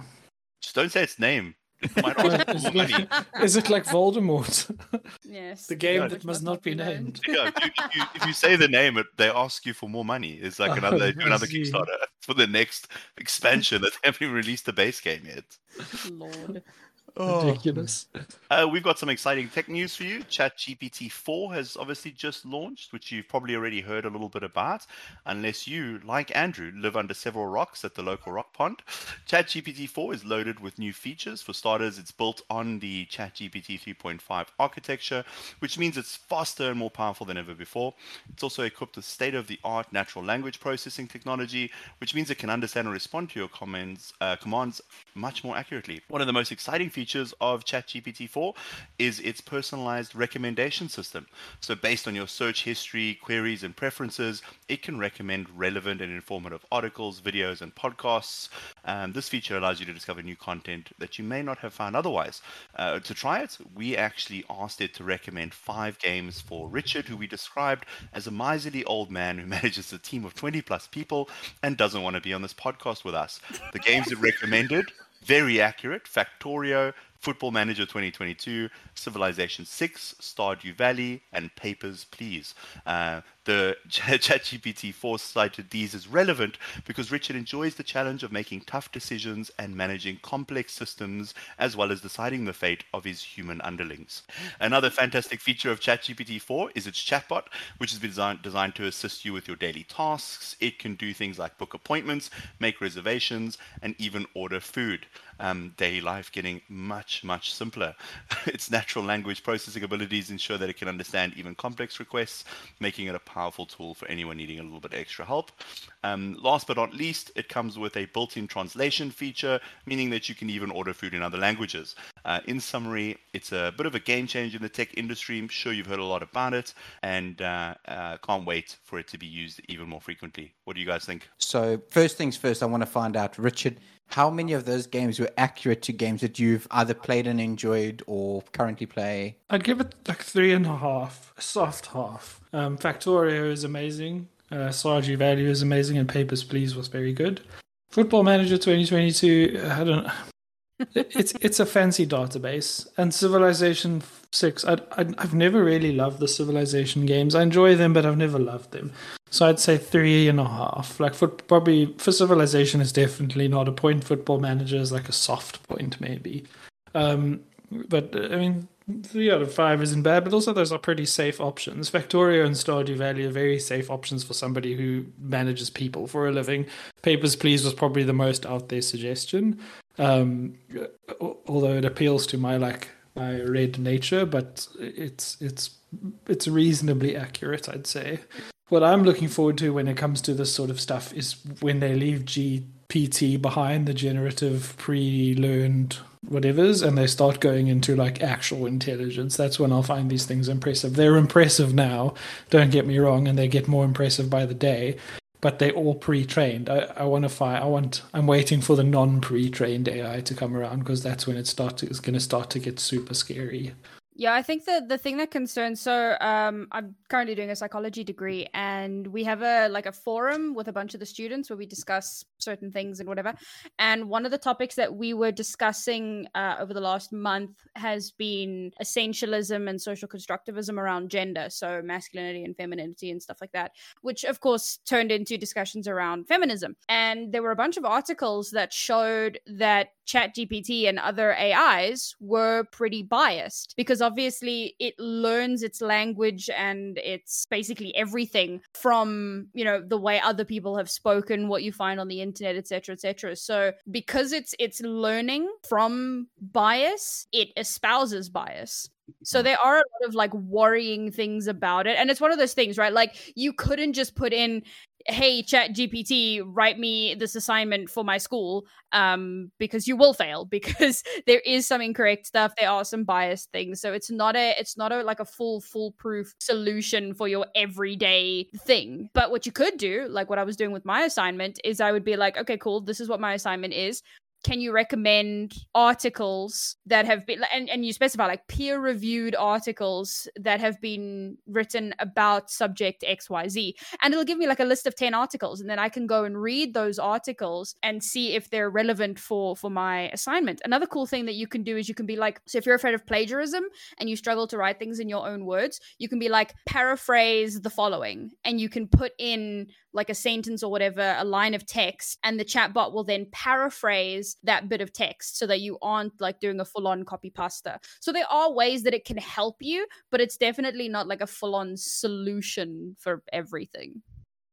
Just don't say its name. It might is, for it like, is it like Voldemort? yes. the game Yeah. that must not be named. Yeah, if you, if, you, if you say the name, it, they ask you for more money. It's like Oh, another they do I another. Kickstarter for the next expansion that they haven't released the base game yet. Lord. Ridiculous. Uh, we've got some exciting tech news for you. ChatGPT 4 has obviously just launched, which you've probably already heard a little bit about, unless you, like Andrew, live under several rocks at the local rock pond. ChatGPT 4 is loaded with new features. For starters, it's built on the ChatGPT 3.5 architecture, which means it's faster and more powerful than ever before. It's also equipped with state of the art natural language processing technology, which means it can understand and respond to your comments, uh, commands much more accurately. One of the most exciting features of ChatGPT 4 is its personalized recommendation system. So, based on your search history, queries, and preferences, it can recommend relevant and informative articles, videos, and podcasts. Um, this feature allows you to discover new content that you may not have found otherwise. Uh, to try it, we actually asked it to recommend five games for Richard, who we described as a miserly old man who manages a team of 20 plus people and doesn't want to be on this podcast with us. The games it recommended very accurate. Factorio, Football Manager 2022, Civilization 6, Stardew Valley, and Papers, Please. Uh, the ChatGPT 4 cited these as relevant because Richard enjoys the challenge of making tough decisions and managing complex systems, as well as deciding the fate of his human underlings. Another fantastic feature of ChatGPT 4 is its chatbot, which has been designed, designed to assist you with your daily tasks. It can do things like book appointments, make reservations, and even order food. Um, daily life getting much, much simpler. its natural language processing abilities ensure that it can understand even complex requests, making it a powerful tool for anyone needing a little bit extra help. Um, last but not least, it comes with a built in translation feature, meaning that you can even order food in other languages. Uh, in summary, it's a bit of a game changer in the tech industry. I'm sure you've heard a lot about it, and uh, uh, can't wait for it to be used even more frequently. What do you guys think? So, first things first, I want to find out, Richard, how many of those games were accurate to games that you've either played and enjoyed or currently play? I'd give it like three and a half, a soft half. Um, Factorio is amazing. Uh, Stardew Valley is amazing, and Papers, Please was very good. Football Manager 2022, I don't. It's it's a fancy database, and Civilization Six. I, I I've never really loved the Civilization games. I enjoy them, but I've never loved them. So I'd say three and a half. Like for probably for Civilization is definitely not a point. Football Manager is like a soft point maybe. Um, but uh, I mean, three out of five isn't bad. But also, those are pretty safe options. Factorio and Stardew Valley are very safe options for somebody who manages people for a living. Papers, Please was probably the most out there suggestion, um, although it appeals to my like my red nature. But it's it's it's reasonably accurate, I'd say. What I'm looking forward to when it comes to this sort of stuff is when they leave GPT behind the generative pre-learned whatevers and they start going into like actual intelligence that's when i'll find these things impressive they're impressive now don't get me wrong and they get more impressive by the day but they're all pre-trained. I, I want to find i want i'm waiting for the non-pre-trained ai to come around because that's when it starts it's going to start to get super scary Yeah, I think the the thing that concerns so um I'm currently doing a psychology degree and we have a like a forum with a bunch of the students where we discuss certain things and whatever. And one of the topics that we were discussing uh, over the last month has been essentialism and social constructivism around gender, so masculinity and femininity and stuff like that, which of course turned into discussions around feminism. And there were a bunch of articles that showed that ChatGPT and other AIs were pretty biased because obviously it learns its language and it's basically everything from, you know, the way other people have spoken, what you find on the internet, etc., etc. So because it's it's learning from bias, it espouses bias. So there are a lot of like worrying things about it. And it's one of those things, right? Like you couldn't just put in hey chat gpt write me this assignment for my school um because you will fail because there is some incorrect stuff there are some biased things. So it's not a it's not a like a full foolproof solution for your everyday thing. But what you could do like what i was doing with my assignment is i would be like okay cool this is what my assignment is can you recommend articles that have been and, and you specify like peer reviewed articles that have been written about subject xyz and it'll give me like a list of 10 articles and then i can go and read those articles and see if they're relevant for for my assignment. Another cool thing that you can do is you can be like so if you're afraid of plagiarism and you struggle to write things in your own words you can be like paraphrase the following and you can put in like a sentence or whatever, a line of text, and the chatbot will then paraphrase that bit of text so that you aren't like doing a full on copy pasta. So there are ways that it can help you, but it's definitely not like a full on solution for everything.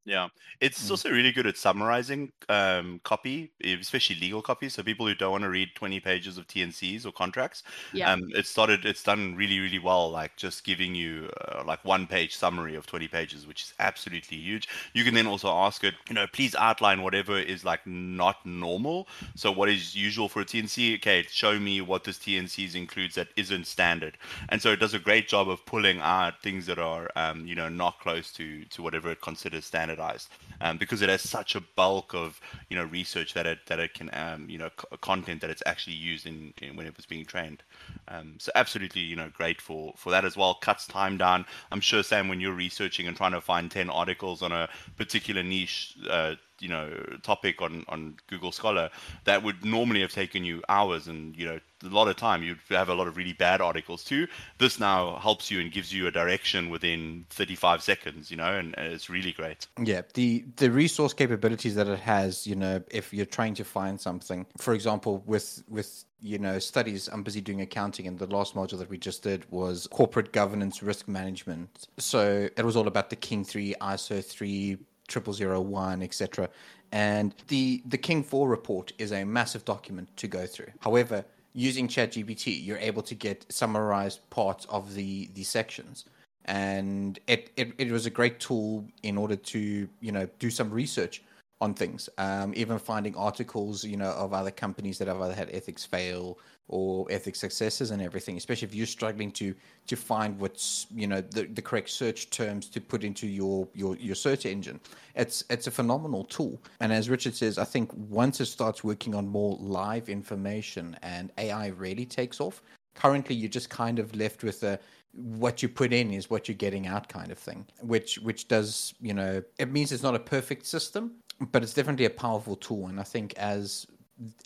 Yeah, it's Mm. also really good at summarizing um, copy, especially legal copy. So people who don't want to read twenty pages of TNCs or contracts, Yeah. um, it started. It's done really, really well. Like just giving you uh, like one page summary of twenty pages, which is absolutely huge. You can then also ask it, you know, please outline whatever is like not normal. So what is usual for a TNC? Okay, show me what this TNCs includes that isn't standard. And so it does a great job of pulling out things that are, um, you know, not close to to whatever it considers standardized, um, because it has such a bulk of, you know, research that it that it can, um, you know, c- content that it's actually used in, in when it was being trained. Um, so absolutely, you know, great for for that as well. Cuts time down. I'm sure Sam, when you're researching and trying to find ten articles on a particular niche. Uh, you know topic on on google scholar that would normally have taken you hours and you know a lot of time. You'd have a lot of really bad articles too. This now helps you and gives you a direction within 35 seconds you know and, and it's really great. Yeah, the the resource capabilities that it has, you know, if you're trying to find something, for example, with with you know studies, I'm busy doing accounting, and the last module that we just did was corporate governance risk management. So it was all about the King three, ISO three, triple zero one, etc. And the the King four report is a massive document to go through. However, using ChatGPT, you're able to get summarized parts of the the sections and it, it, it was a great tool in order to you know do some research on things um, even finding articles you know of other companies that have either had ethics fail or ethics successes and everything especially if you're struggling to to find what's you know the, the correct search terms to put into your, your your search engine. It's it's a phenomenal tool. And as richard says i think once it starts working on more live information and ai really takes off currently you're just kind of left with a what you put in is what you're getting out kind of thing which which does you know it means it's not a perfect system but it's definitely a powerful tool. And i think as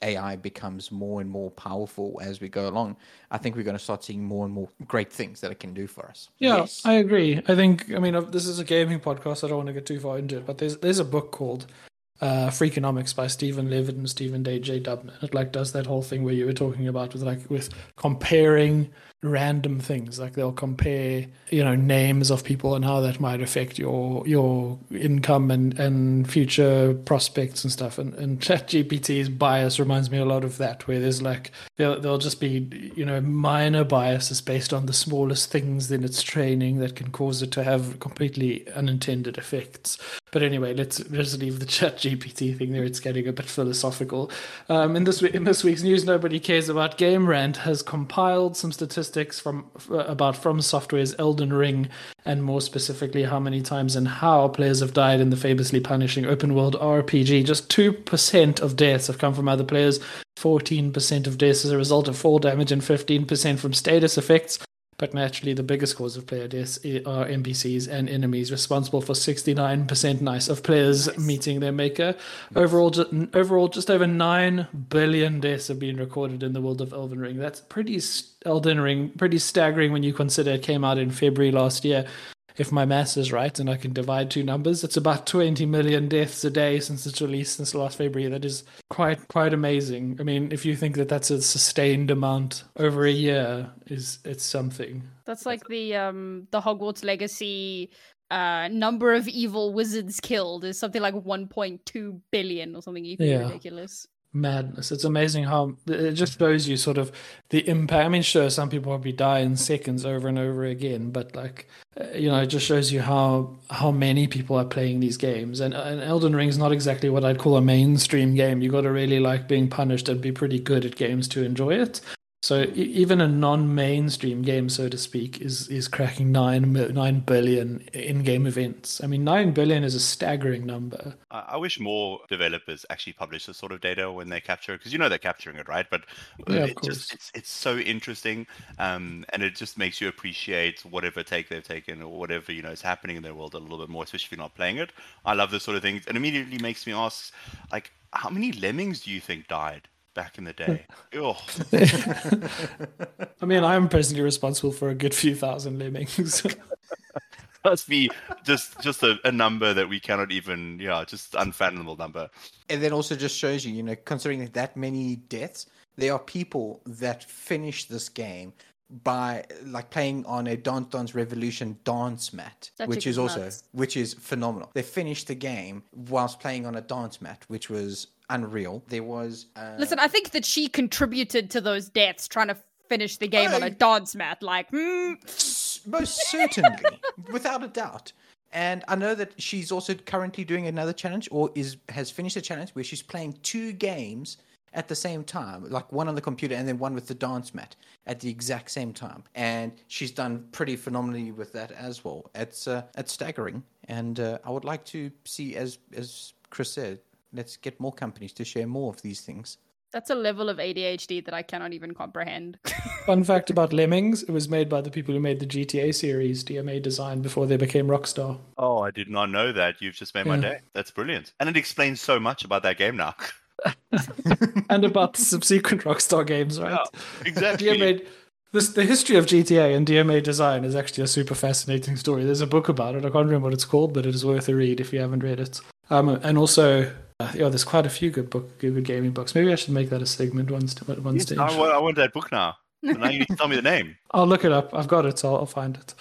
ai becomes more and more powerful as we go along i think we're going to start seeing more and more great things that it can do for us Yeah, Yes. I agree. I think I mean uh, this is a gaming podcast. I don't want to get too far into it, but there's there's a book called uh, Freakonomics by Steven Levitt and Stephen Day J. Dubner. It like does that whole thing where you were talking about with like with comparing random things like they'll compare you know names of people and how that might affect your your income and and future prospects and stuff and and chat gpt's bias reminds me a lot of that where there's like there'll, there'll just be you know minor biases based on the smallest things in its training that can cause it to have completely unintended effects but anyway, let's let's leave the Chat GPT thing there. It's getting a bit philosophical. Um, in this in this week's news, nobody cares about. Game Rant has compiled some statistics from about From Software's Elden Ring, and more specifically, how many times and how players have died in the famously punishing open world RPG. Just two percent of deaths have come from other players. 14% of deaths as a result of fall damage and 15% from status effects. But naturally, the biggest cause of player deaths are NPCs and enemies, responsible for 69% nice of players nice. meeting their maker. Nice. Overall, ju- overall, just over 9 billion deaths have been recorded in the world of Elden Ring. That's pretty Elden Ring, pretty staggering when you consider it came out in February last year if my maths is right and I can divide two numbers, it's about 20 million deaths a day since its release since last February. That is quite quite amazing. I mean, if you think that that's a sustained amount over a year, is it's something. That's like the um the Hogwarts Legacy uh number of evil wizards killed is something like 1.2 billion or something even yeah. ridiculous madness. It's amazing how it just shows you sort of the impact. I mean, sure, some people probably die in seconds over and over again, but like, uh, you know, it just shows you how how many people are playing these games. And, and Elden Ring is not exactly what I'd call a mainstream game. You got to really like being punished and be pretty good at games to enjoy it. So even a non-mainstream game, so to speak, is is cracking nine nine billion in-game events. I mean, nine billion is a staggering number. I wish more developers actually publish this sort of data when they capture it, because you know they're capturing it, right? But yeah, it just it's it's so interesting, um, and it just makes you appreciate whatever take they've taken or whatever you know is happening in their world a little bit more, especially if you're not playing it. I love this sort of thing. and immediately makes me ask, like, how many lemmings do you think died? Back in the day. oh. I mean, I'm personally responsible for a good few thousand lemmings. Must be just just a, a, number that we cannot even, yeah, just unfathomable number. And then also just shows you, you know, considering that many deaths, there are people that finish this game by like playing on a Dance Dance Revolution dance mat, which is also nuts. which is phenomenal. They finished the game whilst playing on a dance mat, which was unreal. There was. Uh... Listen, I think that she contributed to those deaths, trying to finish the game on a dance mat. Like, mm. most certainly, without a doubt. And I know that she's also currently doing another challenge, or is has finished a challenge where she's playing two games at the same time, like one on the computer and then one with the dance mat at the exact same time. And she's done pretty phenomenally with that as well. It's uh, it's staggering, and uh, I would like to see, as as Chris said, let's get more companies to share more of these things. That's a level of ADHD that I cannot even comprehend. Fun fact about Lemmings: it was made by the people who made the GTA series, DMA Design, before they became Rockstar. Oh, I did not know that. You've just made yeah. my day. That's brilliant, and it explains so much about that game now. and about the subsequent Rockstar games, right? Yeah, exactly. DMA, this, the history of GTA and DMA design is actually a super fascinating story. There's a book about it. I can't remember what it's called, but it is worth a read if you haven't read it. Um, and also, uh, yeah, there's quite a few good book, good gaming books. Maybe I should make that a segment one, st- one yes, stage. I want, I want that book now. So now you need to tell me the name. I'll look it up. I've got it, so I'll, I'll find it.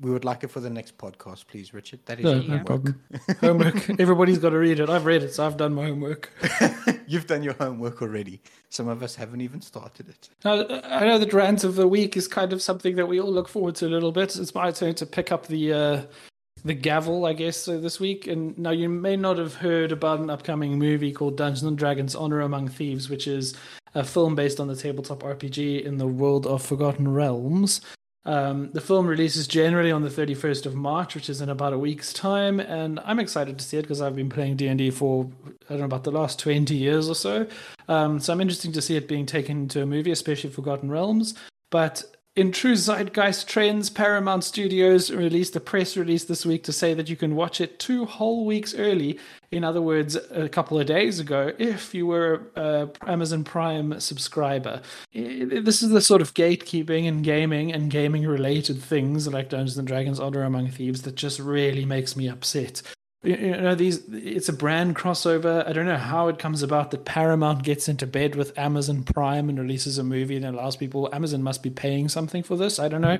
We would like it for the next podcast, please, Richard. That is no, no problem. homework. Everybody's got to read it. I've read it, so I've done my homework. You've done your homework already. Some of us haven't even started it. Now, I know the rant of the week is kind of something that we all look forward to a little bit. It's my turn to pick up the uh, the gavel, I guess, uh, this week. And now you may not have heard about an upcoming movie called Dungeons and Dragons: Honor Among Thieves, which is a film based on the tabletop RPG in the world of Forgotten Realms. Um, the film releases generally on the 31st of March, which is in about a week's time, and I'm excited to see it because I've been playing D&D for I don't know about the last 20 years or so. Um, so I'm interested to see it being taken into a movie, especially Forgotten Realms. But in true zeitgeist trends, Paramount Studios released a press release this week to say that you can watch it two whole weeks early. In other words, a couple of days ago, if you were a Amazon Prime subscriber. This is the sort of gatekeeping and gaming and gaming related things like Dungeons and Dragons Honor Among Thieves that just really makes me upset. You know these it's a brand crossover. I don't know how it comes about that paramount gets into bed with amazon prime and releases a movie and allows people amazon must be paying something for this. I don't know.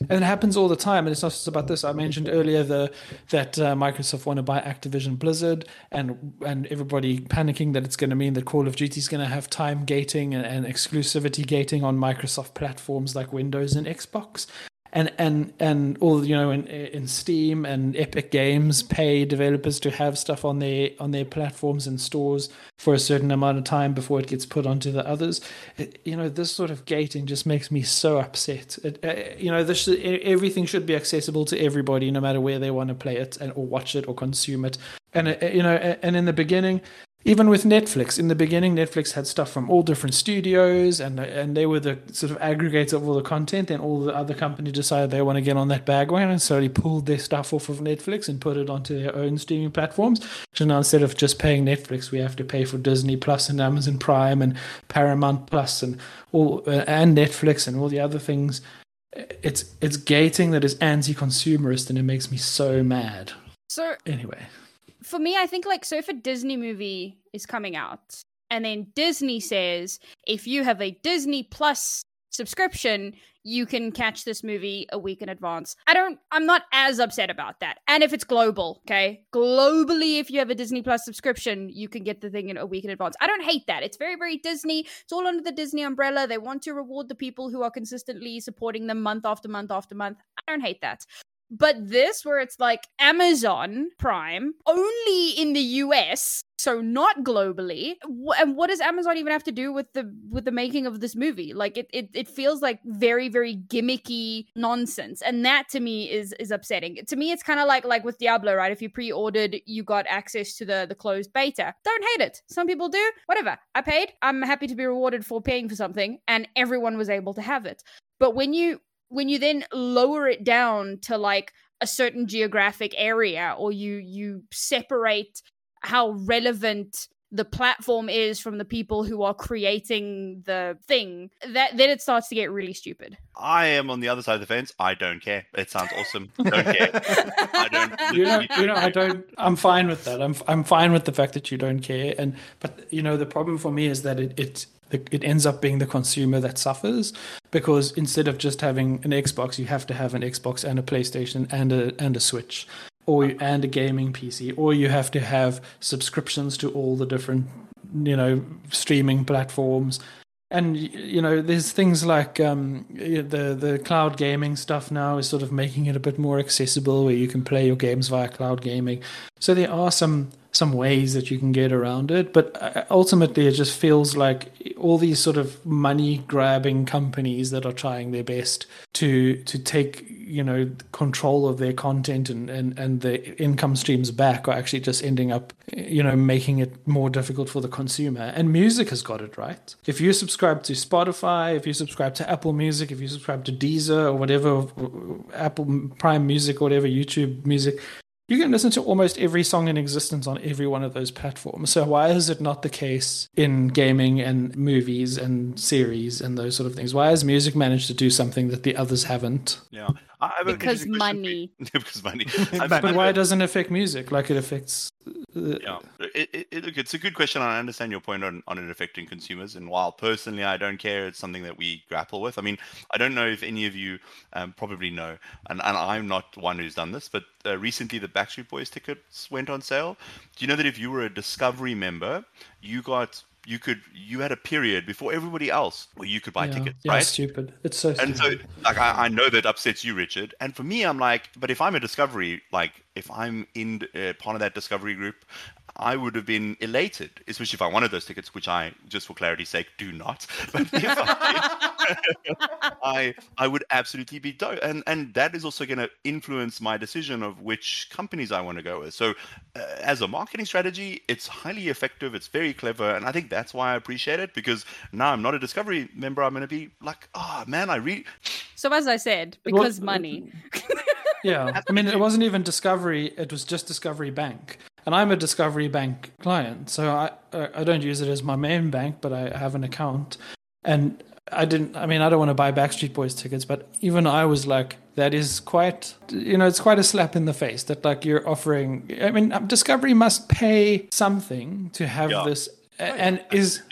And it happens all the time. And it's not just about this. I mentioned earlier the that uh, microsoft want to buy activision blizzard and and everybody panicking that it's going to mean that call of duty is going to have time gating and, and exclusivity gating on microsoft platforms like windows and xbox and and and all you know in in Steam and Epic Games pay developers to have stuff on their on their platforms and stores for a certain amount of time before it gets put onto the others. It, you know, this sort of gating just makes me so upset. It, uh, you know, this everything should be accessible to everybody, no matter where they want to play it and or watch it or consume it. And uh, you know, and in the beginning, even with Netflix, in the beginning, Netflix had stuff from all different studios, and and they were the sort of aggregator of all the content. And all the other companies decided they want to get on that bandwagon, and slowly pulled their stuff off of Netflix and put it onto their own streaming platforms. So now instead of just paying Netflix, we have to pay for Disney Plus and Amazon Prime and Paramount Plus and all uh, and Netflix and all the other things. It's it's gating that is anti-consumerist, and it makes me so mad. So anyway for me, I think like so if a Disney movie is coming out and then Disney says if you have a Disney Plus subscription, you can catch this movie a week in advance. I don't I'm not as upset about that. And if it's global, okay? Globally if you have a Disney Plus subscription, you can get the thing in a week in advance. I don't hate that. It's very very Disney. It's all under the Disney umbrella. They want to reward the people who are consistently supporting them month after month after month. I don't hate that. But this, where it's like Amazon Prime, only in the US, so not globally. And what does Amazon even have to do with the with the making of this movie? Like it, it, it feels like very, very gimmicky nonsense, and that to me is is upsetting. To me, it's kind of like like with Diablo, right? If you pre-ordered, you got access to the the closed beta. Don't hate it. Some people do. Whatever. I paid. I'm happy to be rewarded for paying for something, and everyone was able to have it. But when you when you then lower it down to like a certain geographic area or you you separate how relevant the platform is from the people who are creating the thing that then it starts to get really stupid. I am on the other side of the fence. I don't care. It sounds awesome. Don't care. I don't you know, you know i don't i'm fine with that. I'm i'm fine with the fact that you don't care. And but you know the problem for me is that it it it ends up being the consumer that suffers because instead of just having an Xbox, you have to have an Xbox and a PlayStation and a and a Switch, or and a gaming PC, or you have to have subscriptions to all the different you know streaming platforms. And you know, there's things like um, the the cloud gaming stuff now is sort of making it a bit more accessible, where you can play your games via cloud gaming. So there are some some ways that you can get around it, but uh, ultimately it just feels like all these sort of money grabbing companies that are trying their best to to take you know control of their content and and and the income streams back are actually just ending up you know making it more difficult for the consumer. And music has got it right. If you subscribe to Spotify, if you subscribe to Apple Music, if you subscribe to Deezer or whatever Apple Prime Music or whatever YouTube Music, you can listen to almost every song in existence on every one of those platforms. So why is it not the case in gaming and movies and series and those sort of things? Why has music managed to do something that the others haven't? Yeah. because money. because money. but why doesn't it affect music like it affects? Uh, yeah, it, it, it, look, it's a good question. I understand your point on, on it affecting consumers. And while personally I don't care, it's something that we grapple with. I mean, I don't know if any of you um, probably know, and, and I'm not one who's done this, but uh, recently the Backstreet Boys tickets went on sale. Do you know that if you were a Discovery member, you got you could you had a period before everybody else where you could buy yeah, tickets, yeah, right? Stupid. It's so. And stupid. so, like, I, I, know that upsets you, Richard. And for me, I'm like, but if I'm a discovery, like, if I'm in uh, part of that discovery group, I would have been elated, especially if I wanted those tickets, which I, just for clarity's sake, do not. But if I, did, I, I would absolutely be dope, and and that is also going to influence my decision of which companies I want to go with. So, uh, as a marketing strategy, it's highly effective. It's very clever, and I think that's why I appreciate it because now I'm not a Discovery member. I'm going to be like, oh man, I really. So as I said, because well, money. yeah, I mean, it wasn't even Discovery; it was just Discovery Bank and I'm a Discovery Bank client, so I I don't use it as my main bank, but I have an account, and I didn't. I mean, I don't want to buy Backstreet Boys tickets, but even I was like, that is quite. You know, it's quite a slap in the face that like you're offering. I mean, um, Discovery must pay something to have Yeah. this, oh, and is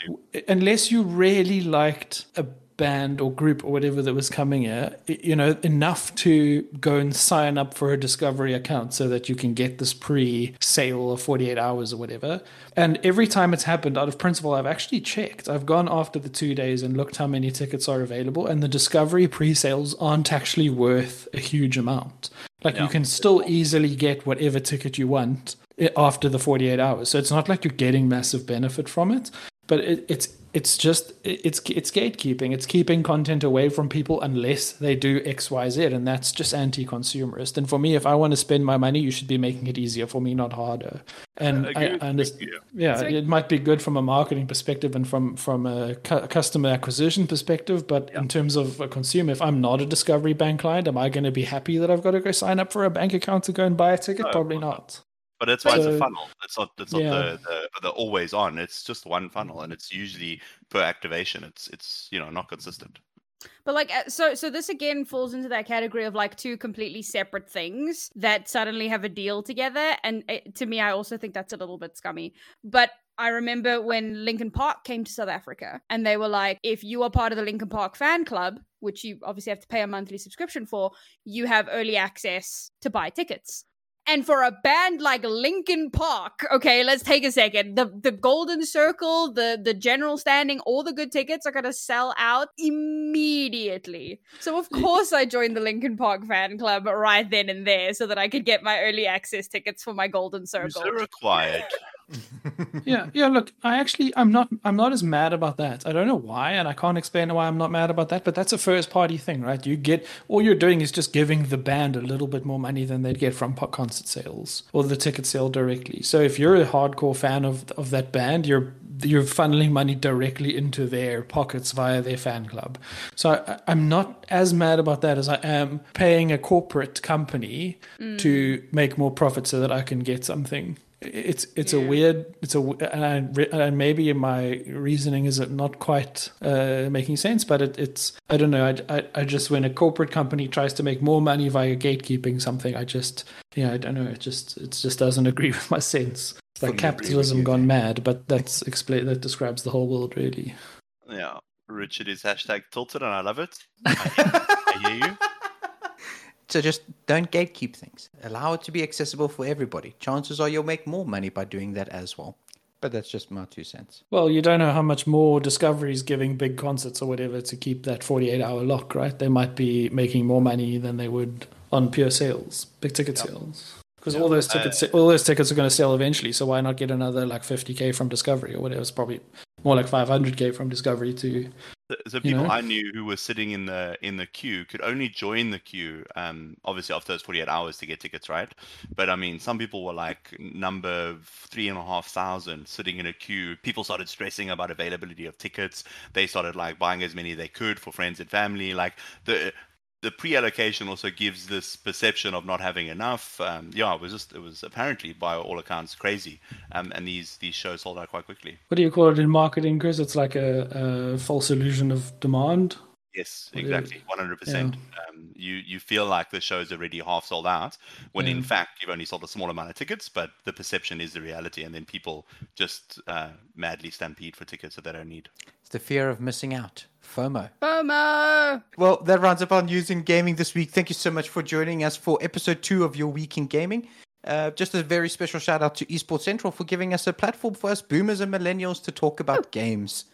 unless you really liked a band or group or whatever that was coming here, you know, enough to go and sign up for a Discovery account so that you can get this pre-sale of 48 hours or whatever. And every time it's happened, out of principle, I've actually checked. I've gone after the two days and looked how many tickets are available, and the Discovery pre-sales aren't actually worth a huge amount. Like you can still easily get whatever ticket you want eh, after the 48 hours. So it's not like you're getting massive benefit from it, but it, it's it's just it's it's gatekeeping. It's keeping content away from people unless they do X Y Z, and that's just anti-consumerist. And for me, if I want to spend my money, you should be making it easier for me, not harder. And I I, I understand. Yeah, So- it might be good from a marketing perspective and from from a cu- customer acquisition perspective, but in terms of a consumer, if I'm not a Discovery Bank client, am I going to be happy that I've got to go sign up for a bank account to go and buy a ticket? No, Probably course not. But that's why it's a funnel. It's not. It's not Yeah. the, the the always on. It's just one funnel, and it's usually per activation. It's it's you know not consistent. But like, uh, so so this again falls into that category of like two completely separate things that suddenly have a deal together, and it, to me, I also think that's a little bit scummy. But I remember when Linkin Park came to South Africa, and they were like, if you are part of the Linkin Park fan club, which you obviously have to pay a monthly subscription for, you have early access to buy tickets. And for a band like Linkin Park, okay, let's take a second. The the Golden Circle, the the general standing, all the good tickets are gonna sell out immediately. So of course I joined the Linkin Park fan club right then and there so that I could get my early access tickets for my Golden Circle. User required. Yeah, yeah. Look, I actually, I'm not, I'm not as mad about that. I don't know why, and I can't explain why I'm not mad about that. But that's a first party thing, right? You get all you're doing is just giving the band a little bit more money than they'd get from concert sales or the ticket sale directly. So if you're a hardcore fan of of that band, you're you're funneling money directly into their pockets via their fan club. So I, I'm not as mad about that as I am paying a corporate company mm. to make more profit so that I can get something it's it's a weird it's a w- and, I, and maybe my reasoning is not quite uh, making sense but it, it's i don't know I, I i just when a corporate company tries to make more money via gatekeeping something i just yeah i don't know it just it just doesn't agree with my sense it's like capitalism you. gone mad but that's explain that describes the whole world really Yeah, Richard is hashtag tilted, and I love it. I hear you. So just don't gatekeep things. Allow it to be accessible for everybody. Chances are you'll make more money by doing that as well. But that's just my two cents. well you don't know how much more discovery is giving big concerts or whatever to keep that 48 hour lock right they might be making more money than they would on pure sales big ticket sales because all those uh, tickets all those tickets are going to sell eventually so why not get another like 50k from discovery or whatever it's probably more like 500k from discovery to You people know? I knew who were sitting in the in the queue could only join the queue, um, obviously after those forty eight hours to get tickets, right? But I mean, some people were like number three and a half thousand sitting in a queue. People started stressing about availability of tickets. They started like buying as many they could for friends and family. Like the the pre-allocation also gives this perception of not having enough. Um, yeah, it was just it was apparently by all accounts crazy, um, and these these shows sold out quite quickly. what do you call it in marketing chris it's like a, a false illusion of demand Yes, exactly, one hundred percent. Um, You you feel like the show's already half sold out, when in fact you've only sold a small amount of tickets. But the perception is the reality, and then people just uh, madly stampede for tickets that they don't need. It's the fear of missing out. FOMO. FOMO! Well, that rounds up our news in gaming this week. Thank you so much for joining us for episode two of Your Week in Gaming. Uh, just a very special shout out to Esports Central for giving us a platform for us boomers and millennials to talk about games.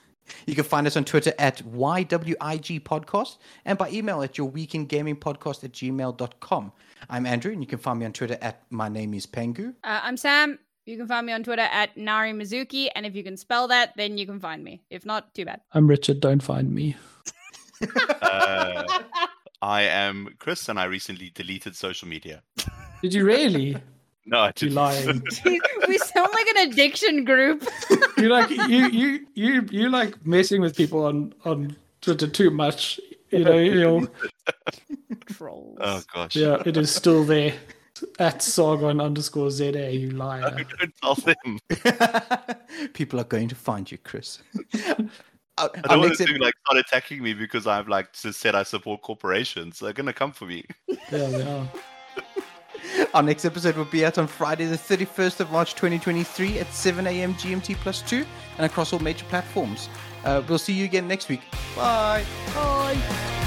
You can find us on Twitter at YWIG Podcast and by email at your week in gaming podcast at gmail.com. I'm Andrew, and you can find me on Twitter at my name is Pengu. Uh, I'm Sam. You can find me on Twitter at Nari Mizuki, and if you can spell that, then you can find me. If not, too bad. i'm richard don't find me Uh, I am Chris, and I recently deleted social media. did you really No, I you didn't. lying we sound like an addiction group. you like you you you you like messing with people on on twitter too much you know you'll Trolls. oh gosh. Yeah, it is still there. At Sargon underscore ZA, you liar. Don't tell them. People are going to find you, Chris. I our don't want next them to like start attacking me because I've like just said I support corporations. They're gonna come for me. Yeah, they are. Our next episode will be out on Friday, the 31st of March 2023 at 7 a.m. GMT plus 2 and across all major platforms. Uh, we'll see you again next week. Bye. Bye.